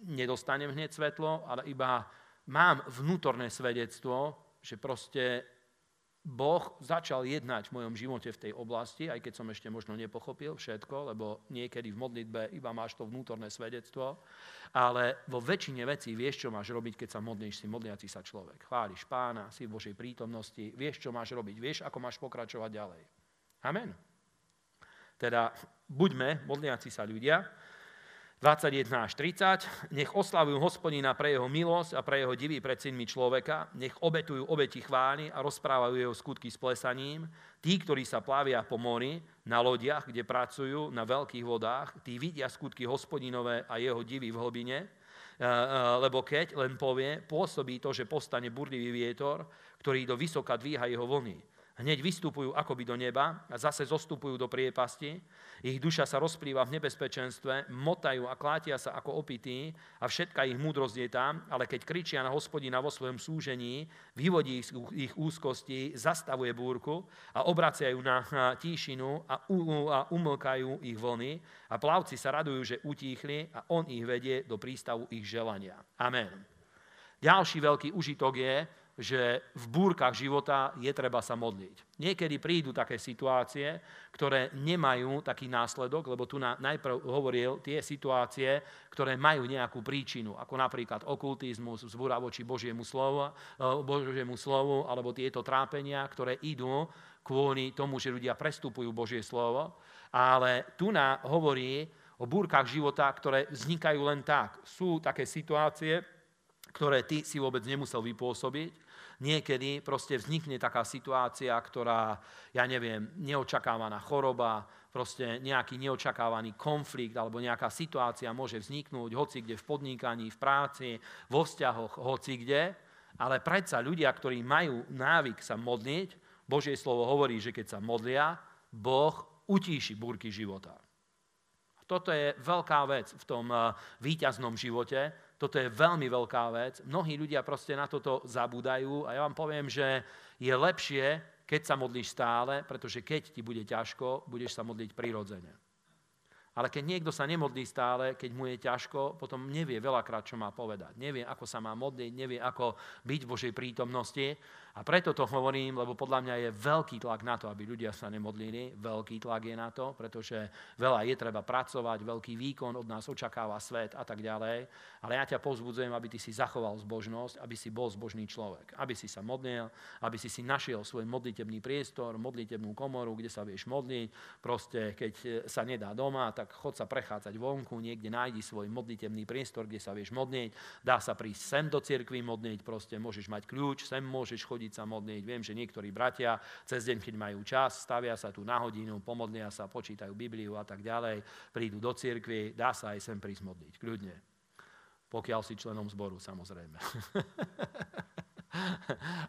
nedostanem hneď svetlo, ale iba mám vnútorné svedectvo, že proste Boh začal jednať v mojom živote v tej oblasti, aj keď som ešte možno nepochopil všetko, lebo niekedy v modlitbe iba máš to vnútorné svedectvo, ale vo väčšine vecí vieš, čo máš robiť, keď sa modlíš, si modliaci sa človek. Chváliš pána, si v Božej prítomnosti, vieš, čo máš robiť, vieš, ako máš pokračovať ďalej. Amen. Teda buďme modliaci sa ľudia, 21 až 30. Nech oslavujú hospodina pre jeho milosť a pre jeho divy pred synmi človeka. Nech obetujú obeti chvály a rozprávajú jeho skutky s plesaním. Tí, ktorí sa plavia po mori, na lodiach, kde pracujú na veľkých vodách, tí vidia skutky hospodinové a jeho divy v hlbine. E, e, lebo keď len povie, pôsobí to, že postane burlivý vietor, ktorý do vysoka dvíha jeho vlny. Hneď vystupujú akoby do neba a zase zostupujú do priepasti. Ich duša sa rozplýva v nebezpečenstve, motajú a klátia sa ako opití a všetka ich múdrosť je tam, ale keď kričia na hospodina vo svojom súžení, vyvodí ich úzkosti, zastavuje búrku a obraciajú na tíšinu a, umlkajú ich vlny a plavci sa radujú, že utíchli a on ich vedie do prístavu ich želania. Amen. Ďalší veľký užitok je, že v búrkach života je treba sa modliť. Niekedy prídu také situácie, ktoré nemajú taký následok, lebo tu na, najprv hovoril tie situácie, ktoré majú nejakú príčinu, ako napríklad okultizmus, vzbúra voči Božiemu slovu, e, Božiemu slovu, alebo tieto trápenia, ktoré idú kvôli tomu, že ľudia prestupujú Božie slovo. Ale tu na hovorí o búrkach života, ktoré vznikajú len tak. Sú také situácie, ktoré ty si vôbec nemusel vypôsobiť, Niekedy proste vznikne taká situácia, ktorá, ja neviem, neočakávaná choroba, proste nejaký neočakávaný konflikt alebo nejaká situácia môže vzniknúť hoci kde v podnikaní, v práci, vo vzťahoch, hoci kde. Ale predsa ľudia, ktorí majú návyk sa modliť, Božie slovo hovorí, že keď sa modlia, Boh utíši búrky života. Toto je veľká vec v tom eh, víťaznom živote, toto je veľmi veľká vec. Mnohí ľudia proste na toto zabúdajú a ja vám poviem, že je lepšie, keď sa modlíš stále, pretože keď ti bude ťažko, budeš sa modliť prirodzene. Ale keď niekto sa nemodlí stále, keď mu je ťažko, potom nevie veľakrát, čo má povedať. Nevie, ako sa má modliť, nevie, ako byť v Božej prítomnosti. A preto to hovorím, lebo podľa mňa je veľký tlak na to, aby ľudia sa nemodlili. Veľký tlak je na to, pretože veľa je treba pracovať, veľký výkon od nás očakáva svet a tak ďalej. Ale ja ťa pozbudzujem, aby ty si zachoval zbožnosť, aby si bol zbožný človek. Aby si sa modlil, aby si si našiel svoj modlitebný priestor, modlitebnú komoru, kde sa vieš modliť. Proste, keď sa nedá doma, tak chod sa prechádzať vonku, niekde nájdi svoj modlitebný priestor, kde sa vieš modliť. Dá sa prísť sem do cirkvi modliť, proste môžeš mať kľúč, sem môžeš chodiť chodiť sa modliť. Viem, že niektorí bratia cez deň, keď majú čas, stavia sa tu na hodinu, pomodlia sa, počítajú Bibliu a tak ďalej, prídu do cirkvi, dá sa aj sem prísť modliť, kľudne. Pokiaľ si členom zboru, samozrejme. *laughs*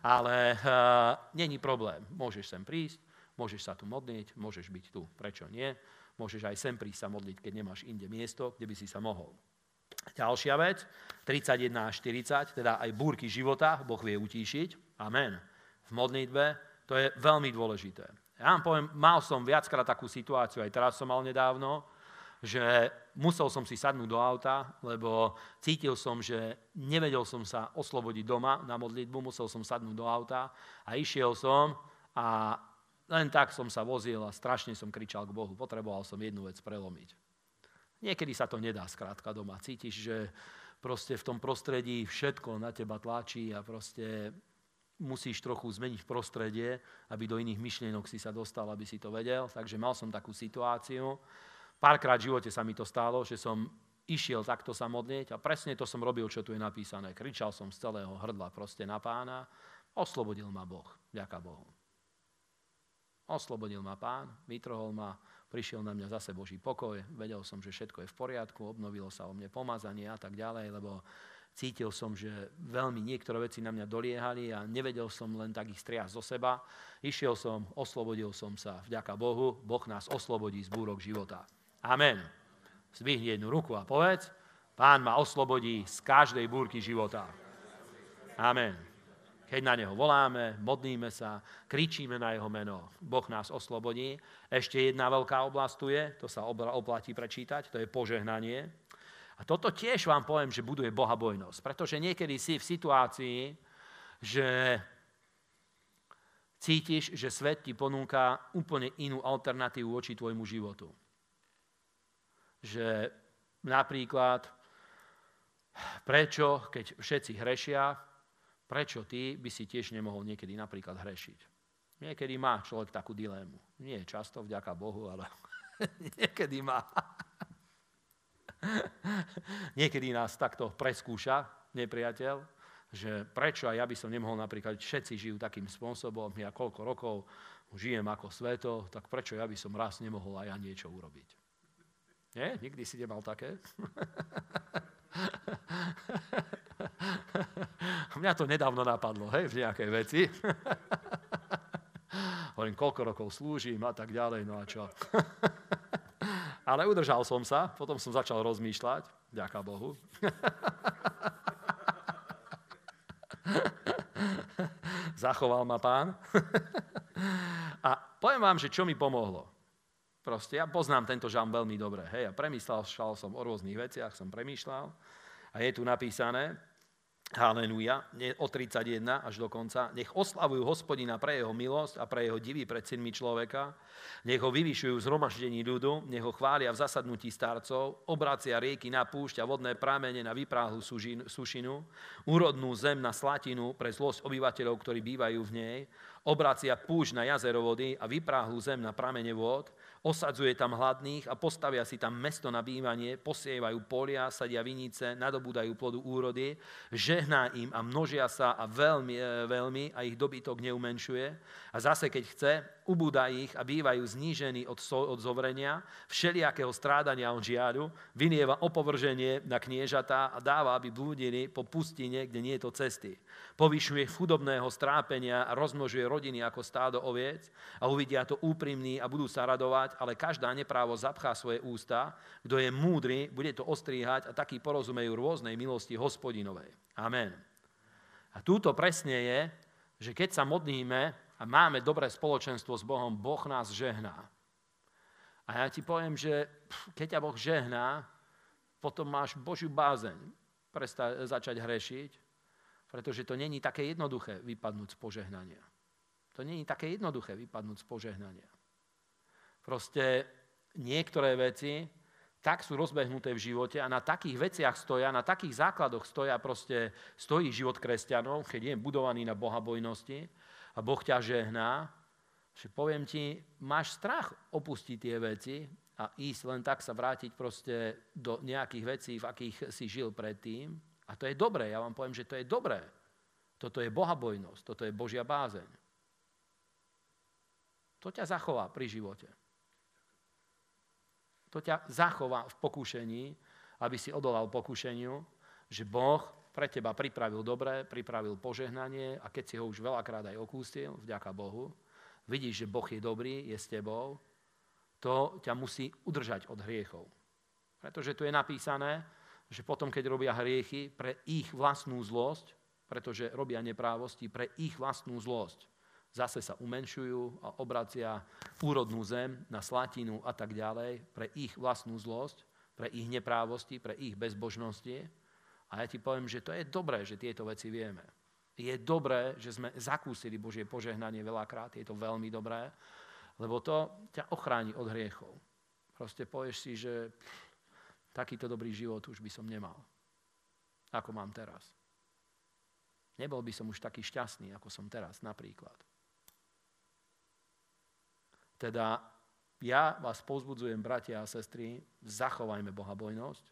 Ale uh, není problém. Môžeš sem prísť, môžeš sa tu modliť, môžeš byť tu. Prečo nie? Môžeš aj sem prísť sa modliť, keď nemáš inde miesto, kde by si sa mohol. Ďalšia vec, 31 až 40, teda aj búrky života Boh vie utíšiť. Amen. V modlitbe to je veľmi dôležité. Ja vám poviem, mal som viackrát takú situáciu, aj teraz som mal nedávno, že musel som si sadnúť do auta, lebo cítil som, že nevedel som sa oslobodiť doma na modlitbu, musel som sadnúť do auta a išiel som a len tak som sa vozil a strašne som kričal k Bohu. Potreboval som jednu vec prelomiť. Niekedy sa to nedá skrátka doma. Cítiš, že proste v tom prostredí všetko na teba tlačí a proste musíš trochu zmeniť prostredie, aby do iných myšlienok si sa dostal, aby si to vedel. Takže mal som takú situáciu. Párkrát v živote sa mi to stalo, že som išiel takto sa modliť a presne to som robil, čo tu je napísané. Kričal som z celého hrdla proste na pána. Oslobodil ma Boh. Ďaká Bohu. Oslobodil ma pán, vytrhol ma, prišiel na mňa zase Boží pokoj, vedel som, že všetko je v poriadku, obnovilo sa o mne pomazanie a tak ďalej, lebo cítil som, že veľmi niektoré veci na mňa doliehali a nevedel som len tak ich striasť zo seba. Išiel som, oslobodil som sa, vďaka Bohu, Boh nás oslobodí z búrok života. Amen. Zvihni jednu ruku a povedz, Pán ma oslobodí z každej búrky života. Amen keď na Neho voláme, modlíme sa, kričíme na Jeho meno, Boh nás oslobodí. Ešte jedna veľká oblasť tu je, to sa oplatí prečítať, to je požehnanie. A toto tiež vám poviem, že buduje bohabojnosť, pretože niekedy si v situácii, že cítiš, že svet ti ponúka úplne inú alternatívu voči tvojmu životu. Že napríklad, prečo, keď všetci hrešia, prečo ty by si tiež nemohol niekedy napríklad hrešiť. Niekedy má človek takú dilému. Nie často, vďaka Bohu, ale *laughs* niekedy má. *laughs* niekedy nás takto preskúša nepriateľ, že prečo aj ja by som nemohol napríklad, všetci žijú takým spôsobom, ja koľko rokov žijem ako sveto, tak prečo ja by som raz nemohol aj ja niečo urobiť. Nie? Nikdy si nemal také? *laughs* Mňa to nedávno napadlo, hej, v nejakej veci. *laughs* Hovorím, koľko rokov slúžim a tak ďalej, no a čo. Ale udržal som sa, potom som začal rozmýšľať, ďaká Bohu. *laughs* Zachoval ma pán. *laughs* a poviem vám, že čo mi pomohlo. Proste ja poznám tento žám veľmi dobre. Hej, a premýšľal som o rôznych veciach, som premýšľal. A je tu napísané, Haleluja, od 31 až do konca. Nech oslavujú hospodina pre jeho milosť a pre jeho divy pred synmi človeka. Nech ho vyvyšujú v zhromaždení ľudu, nech ho chvália v zasadnutí starcov, obracia rieky na púšť a vodné prámene na vypráhlu sušinu, úrodnú zem na slatinu pre zlosť obyvateľov, ktorí bývajú v nej, obracia púšť na jazero vody a vypráhlu zem na pramene vod, Osadzuje tam hladných a postavia si tam mesto na bývanie, posievajú polia, sadia vinice, nadobúdajú plodu úrody, žehná im a množia sa a veľmi, e, veľmi a ich dobytok neumenšuje. A zase, keď chce, ubúda ich a bývajú znížení od, so, od zovrenia, všelijakého strádania on žiaľu, vynieva opovrženie na kniežatá a dáva, aby blúdili po pustine, kde nie je to cesty. Povyšuje chudobného strápenia a rozmnožuje rodiny ako stádo oviec a uvidia to úprimní a budú sa radovať, ale každá neprávo zapchá svoje ústa. Kto je múdry, bude to ostríhať a takí porozumejú rôznej milosti hospodinovej. Amen. A túto presne je, že keď sa modlíme a máme dobré spoločenstvo s Bohom, Boh nás žehná. A ja ti poviem, že keď ťa Boh žehná, potom máš Božiu bázeň presta- začať hrešiť, pretože to není také jednoduché vypadnúť z požehnania. To není také jednoduché vypadnúť z požehnania. Proste niektoré veci tak sú rozbehnuté v živote a na takých veciach stoja, na takých základoch stoja proste, stojí život kresťanov, keď je budovaný na bohabojnosti a Boh ťa žehná, že poviem ti, máš strach opustiť tie veci a ísť len tak sa vrátiť proste do nejakých vecí, v akých si žil predtým. A to je dobré, ja vám poviem, že to je dobré. Toto je bohabojnosť, toto je Božia bázeň. To ťa zachová pri živote. To ťa zachová v pokušení, aby si odolal pokušeniu, že Boh pre teba pripravil dobré, pripravil požehnanie a keď si ho už veľakrát aj okústil, vďaka Bohu, vidíš, že Boh je dobrý, je s tebou, to ťa musí udržať od hriechov. Pretože tu je napísané, že potom, keď robia hriechy pre ich vlastnú zlosť, pretože robia neprávosti pre ich vlastnú zlosť, zase sa umenšujú a obracia úrodnú zem na slatinu a tak ďalej pre ich vlastnú zlosť, pre ich neprávosti, pre ich bezbožnosti. A ja ti poviem, že to je dobré, že tieto veci vieme. Je dobré, že sme zakúsili Božie požehnanie veľakrát, je to veľmi dobré, lebo to ťa ochráni od hriechov. Proste povieš si, že takýto dobrý život už by som nemal, ako mám teraz. Nebol by som už taký šťastný, ako som teraz napríklad. Teda ja vás povzbudzujem, bratia a sestry, zachovajme bohabojnosť.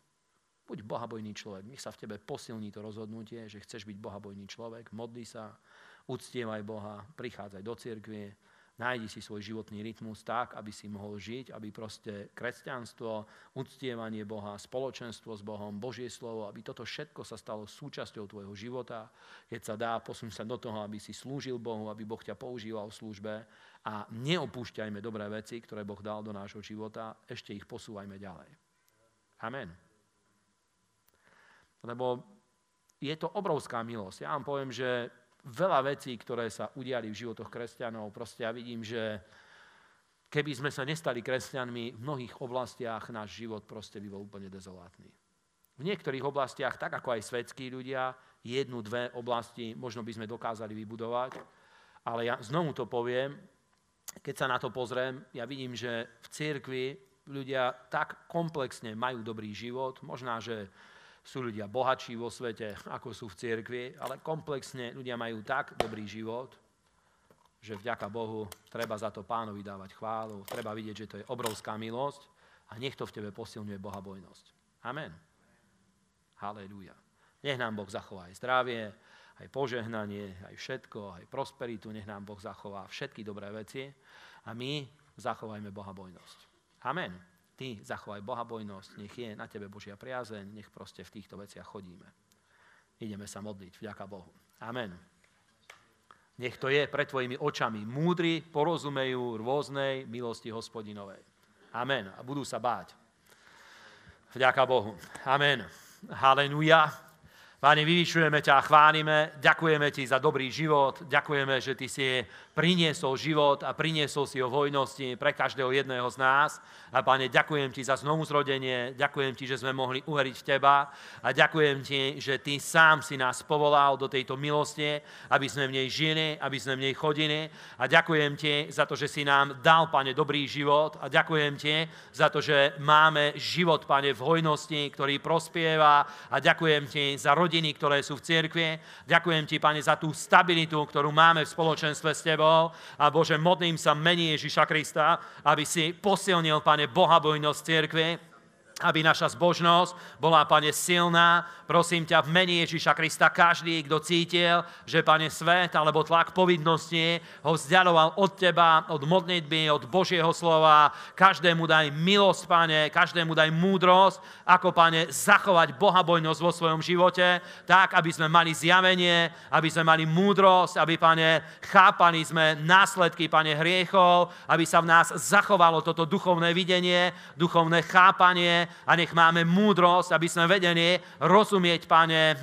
Buď bohabojný človek, nech sa v tebe posilní to rozhodnutie, že chceš byť bohabojný človek, modli sa, uctievaj Boha, prichádzaj do cirkvie, Nájdi si svoj životný rytmus tak, aby si mohol žiť, aby proste kresťanstvo, uctievanie Boha, spoločenstvo s Bohom, Božie slovo, aby toto všetko sa stalo súčasťou tvojho života. Keď sa dá, posun sa do toho, aby si slúžil Bohu, aby Boh ťa používal v službe a neopúšťajme dobré veci, ktoré Boh dal do nášho života, ešte ich posúvajme ďalej. Amen. Lebo je to obrovská milosť. Ja vám poviem, že veľa vecí, ktoré sa udiali v životoch kresťanov. Proste ja vidím, že keby sme sa nestali kresťanmi, v mnohých oblastiach náš život proste by bol úplne dezolátny. V niektorých oblastiach, tak ako aj svetskí ľudia, jednu, dve oblasti možno by sme dokázali vybudovať, Ale ja znovu to poviem, keď sa na to pozriem, ja vidím, že v cirkvi ľudia tak komplexne majú dobrý život, možná, že sú ľudia bohatší vo svete, ako sú v cirkvi, ale komplexne ľudia majú tak dobrý život, že vďaka Bohu treba za to pánovi dávať chválu, treba vidieť, že to je obrovská milosť a nech to v tebe posilňuje bohabojnosť. Amen. Halelúja. Nech nám Boh zachová aj zdravie, aj požehnanie, aj všetko, aj prosperitu, nech nám Boh zachová všetky dobré veci a my zachovajme bohabojnosť. Amen. Ty zachovaj bohabojnosť, nech je na tebe Božia priazeň, nech proste v týchto veciach chodíme. Ideme sa modliť, vďaka Bohu. Amen. Nech to je pred tvojimi očami. Múdri porozumejú rôznej milosti hospodinovej. Amen. A budú sa báť. Vďaka Bohu. Amen. Haleluja. Páne, vyvyšujeme ťa a chválime, ďakujeme ti za dobrý život, ďakujeme, že ty si priniesol život a priniesol si ho v hojnosti pre každého jedného z nás. A Pane, ďakujem ti za znovu zrodenie, ďakujem ti, že sme mohli uveriť v teba. A ďakujem ti, že ty sám si nás povolal do tejto milosti, aby sme v nej žili, aby sme v nej chodili. A ďakujem ti za to, že si nám dal, Pane, dobrý život. A ďakujem ti za to, že máme život, Pane, v hojnosti, ktorý prospieva. A ďakujem ti za rodinu, rodiny, ktoré sú v cirkvi. Ďakujem ti, Pane, za tú stabilitu, ktorú máme v spoločenstve s Tebou. A Bože, modlím sa mení Ježiša Krista, aby si posilnil, Pane, bohabojnosť cirkvi aby naša zbožnosť bola, Pane, silná. Prosím ťa, v mene Ježíša Krista, každý, kto cítil, že, Pane, svet alebo tlak povinnosti ho vzdialoval od Teba, od modlitby, od Božieho slova, každému daj milosť, Pane, každému daj múdrosť, ako, Pane, zachovať bohabojnosť vo svojom živote, tak, aby sme mali zjavenie, aby sme mali múdrosť, aby, Pane, chápali sme následky, Pane, hriechov, aby sa v nás zachovalo toto duchovné videnie, duchovné chápanie, a nech máme múdrosť, aby sme vedeli rozumieť, Pane, eh,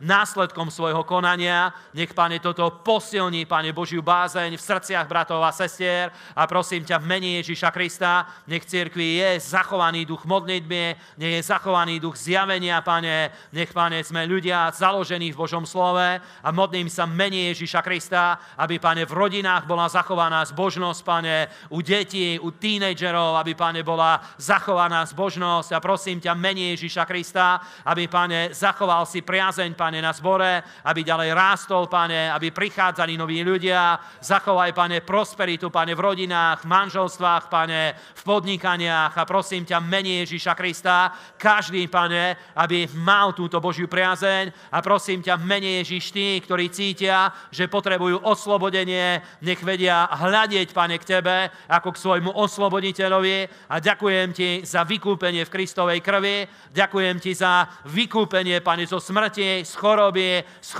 následkom svojho konania. Nech, Pane, toto posilní, Pane, Božiu bázeň v srdciach bratov a sestier a prosím ťa v mene Ježíša Krista, nech cirkvi je zachovaný duch modlitby, nech je zachovaný duch zjavenia, Pane, nech, Pane, sme ľudia založení v Božom slove a modlím sa v mene Ježíša Krista, aby, Pane, v rodinách bola zachovaná zbožnosť, Pane, u detí, u tínejdžerov, aby, Pane, bola zachovaná zbožnosť milosť a prosím ťa, mení Ježíša Krista, aby, pane, zachoval si priazeň, pane, na zbore, aby ďalej rástol, pane, aby prichádzali noví ľudia. Zachovaj, pane, prosperitu, pane, v rodinách, v manželstvách, pane, v podnikaniach. A prosím ťa, mení Ježíša Krista, každý, pane, aby mal túto Božiu priazeň. A prosím ťa, mení Ježíš tí, ktorí cítia, že potrebujú oslobodenie, nech vedia hľadieť, pane, k tebe, ako k svojmu osloboditeľovi. A ďakujem ti za vykúpenie v v Kristovej krvi. Ďakujem ti za vykúpenie, Pane, zo smrti, z choroby, z,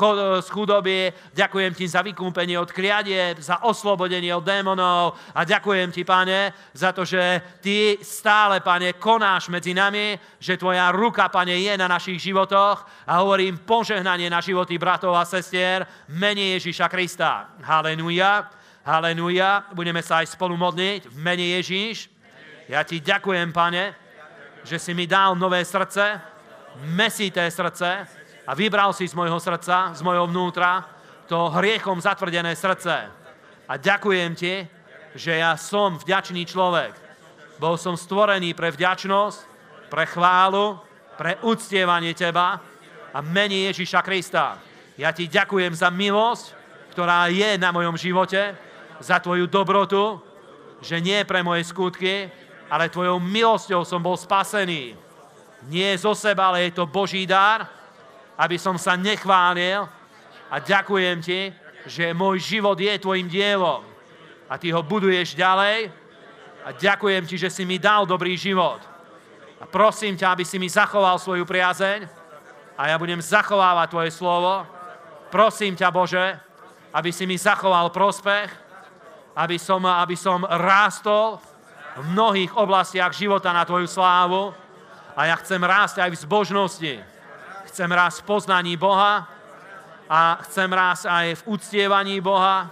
chudoby. Ďakujem ti za vykúpenie od kriadie, za oslobodenie od démonov. A ďakujem ti, Pane, za to, že ty stále, Pane, konáš medzi nami, že tvoja ruka, Pane, je na našich životoch. A hovorím požehnanie na životy bratov a sestier, mene Ježíša Krista. Haleluja. Haleluja. Budeme sa aj spolu modliť v mene Ježíš. Ja ti ďakujem, pane, že si mi dal nové srdce, mesité srdce a vybral si z môjho srdca, z mojho vnútra, to hriechom zatvrdené srdce. A ďakujem ti, že ja som vďačný človek. Bol som stvorený pre vďačnosť, pre chválu, pre uctievanie teba a mení Ježíša Krista. Ja ti ďakujem za milosť, ktorá je na mojom živote, za tvoju dobrotu, že nie pre moje skutky, ale tvojou milosťou som bol spasený. Nie zo seba, ale je to Boží dar, aby som sa nechválil a ďakujem ti, že môj život je tvojim dielom a ty ho buduješ ďalej a ďakujem ti, že si mi dal dobrý život. A prosím ťa, aby si mi zachoval svoju priazeň a ja budem zachovávať tvoje slovo. Prosím ťa, Bože, aby si mi zachoval prospech, aby som, aby som rástol v mnohých oblastiach života na Tvoju slávu a ja chcem rásť aj v zbožnosti. Chcem rásť v poznaní Boha a chcem rásť aj v uctievaní Boha.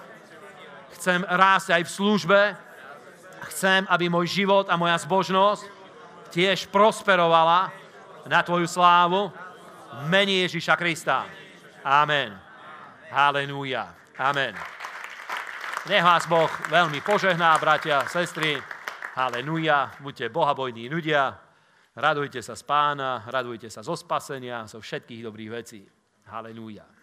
Chcem rásť aj v službe. Chcem, aby môj život a moja zbožnosť tiež prosperovala na Tvoju slávu. Mení Ježíša Krista. Amen. Halelúja. Amen. Nech vás Boh veľmi požehná, bratia, sestry. Haleluja. Buďte bohabojní ľudia. Radujte sa z pána, radujte sa zo spasenia, zo všetkých dobrých vecí. Haleluja.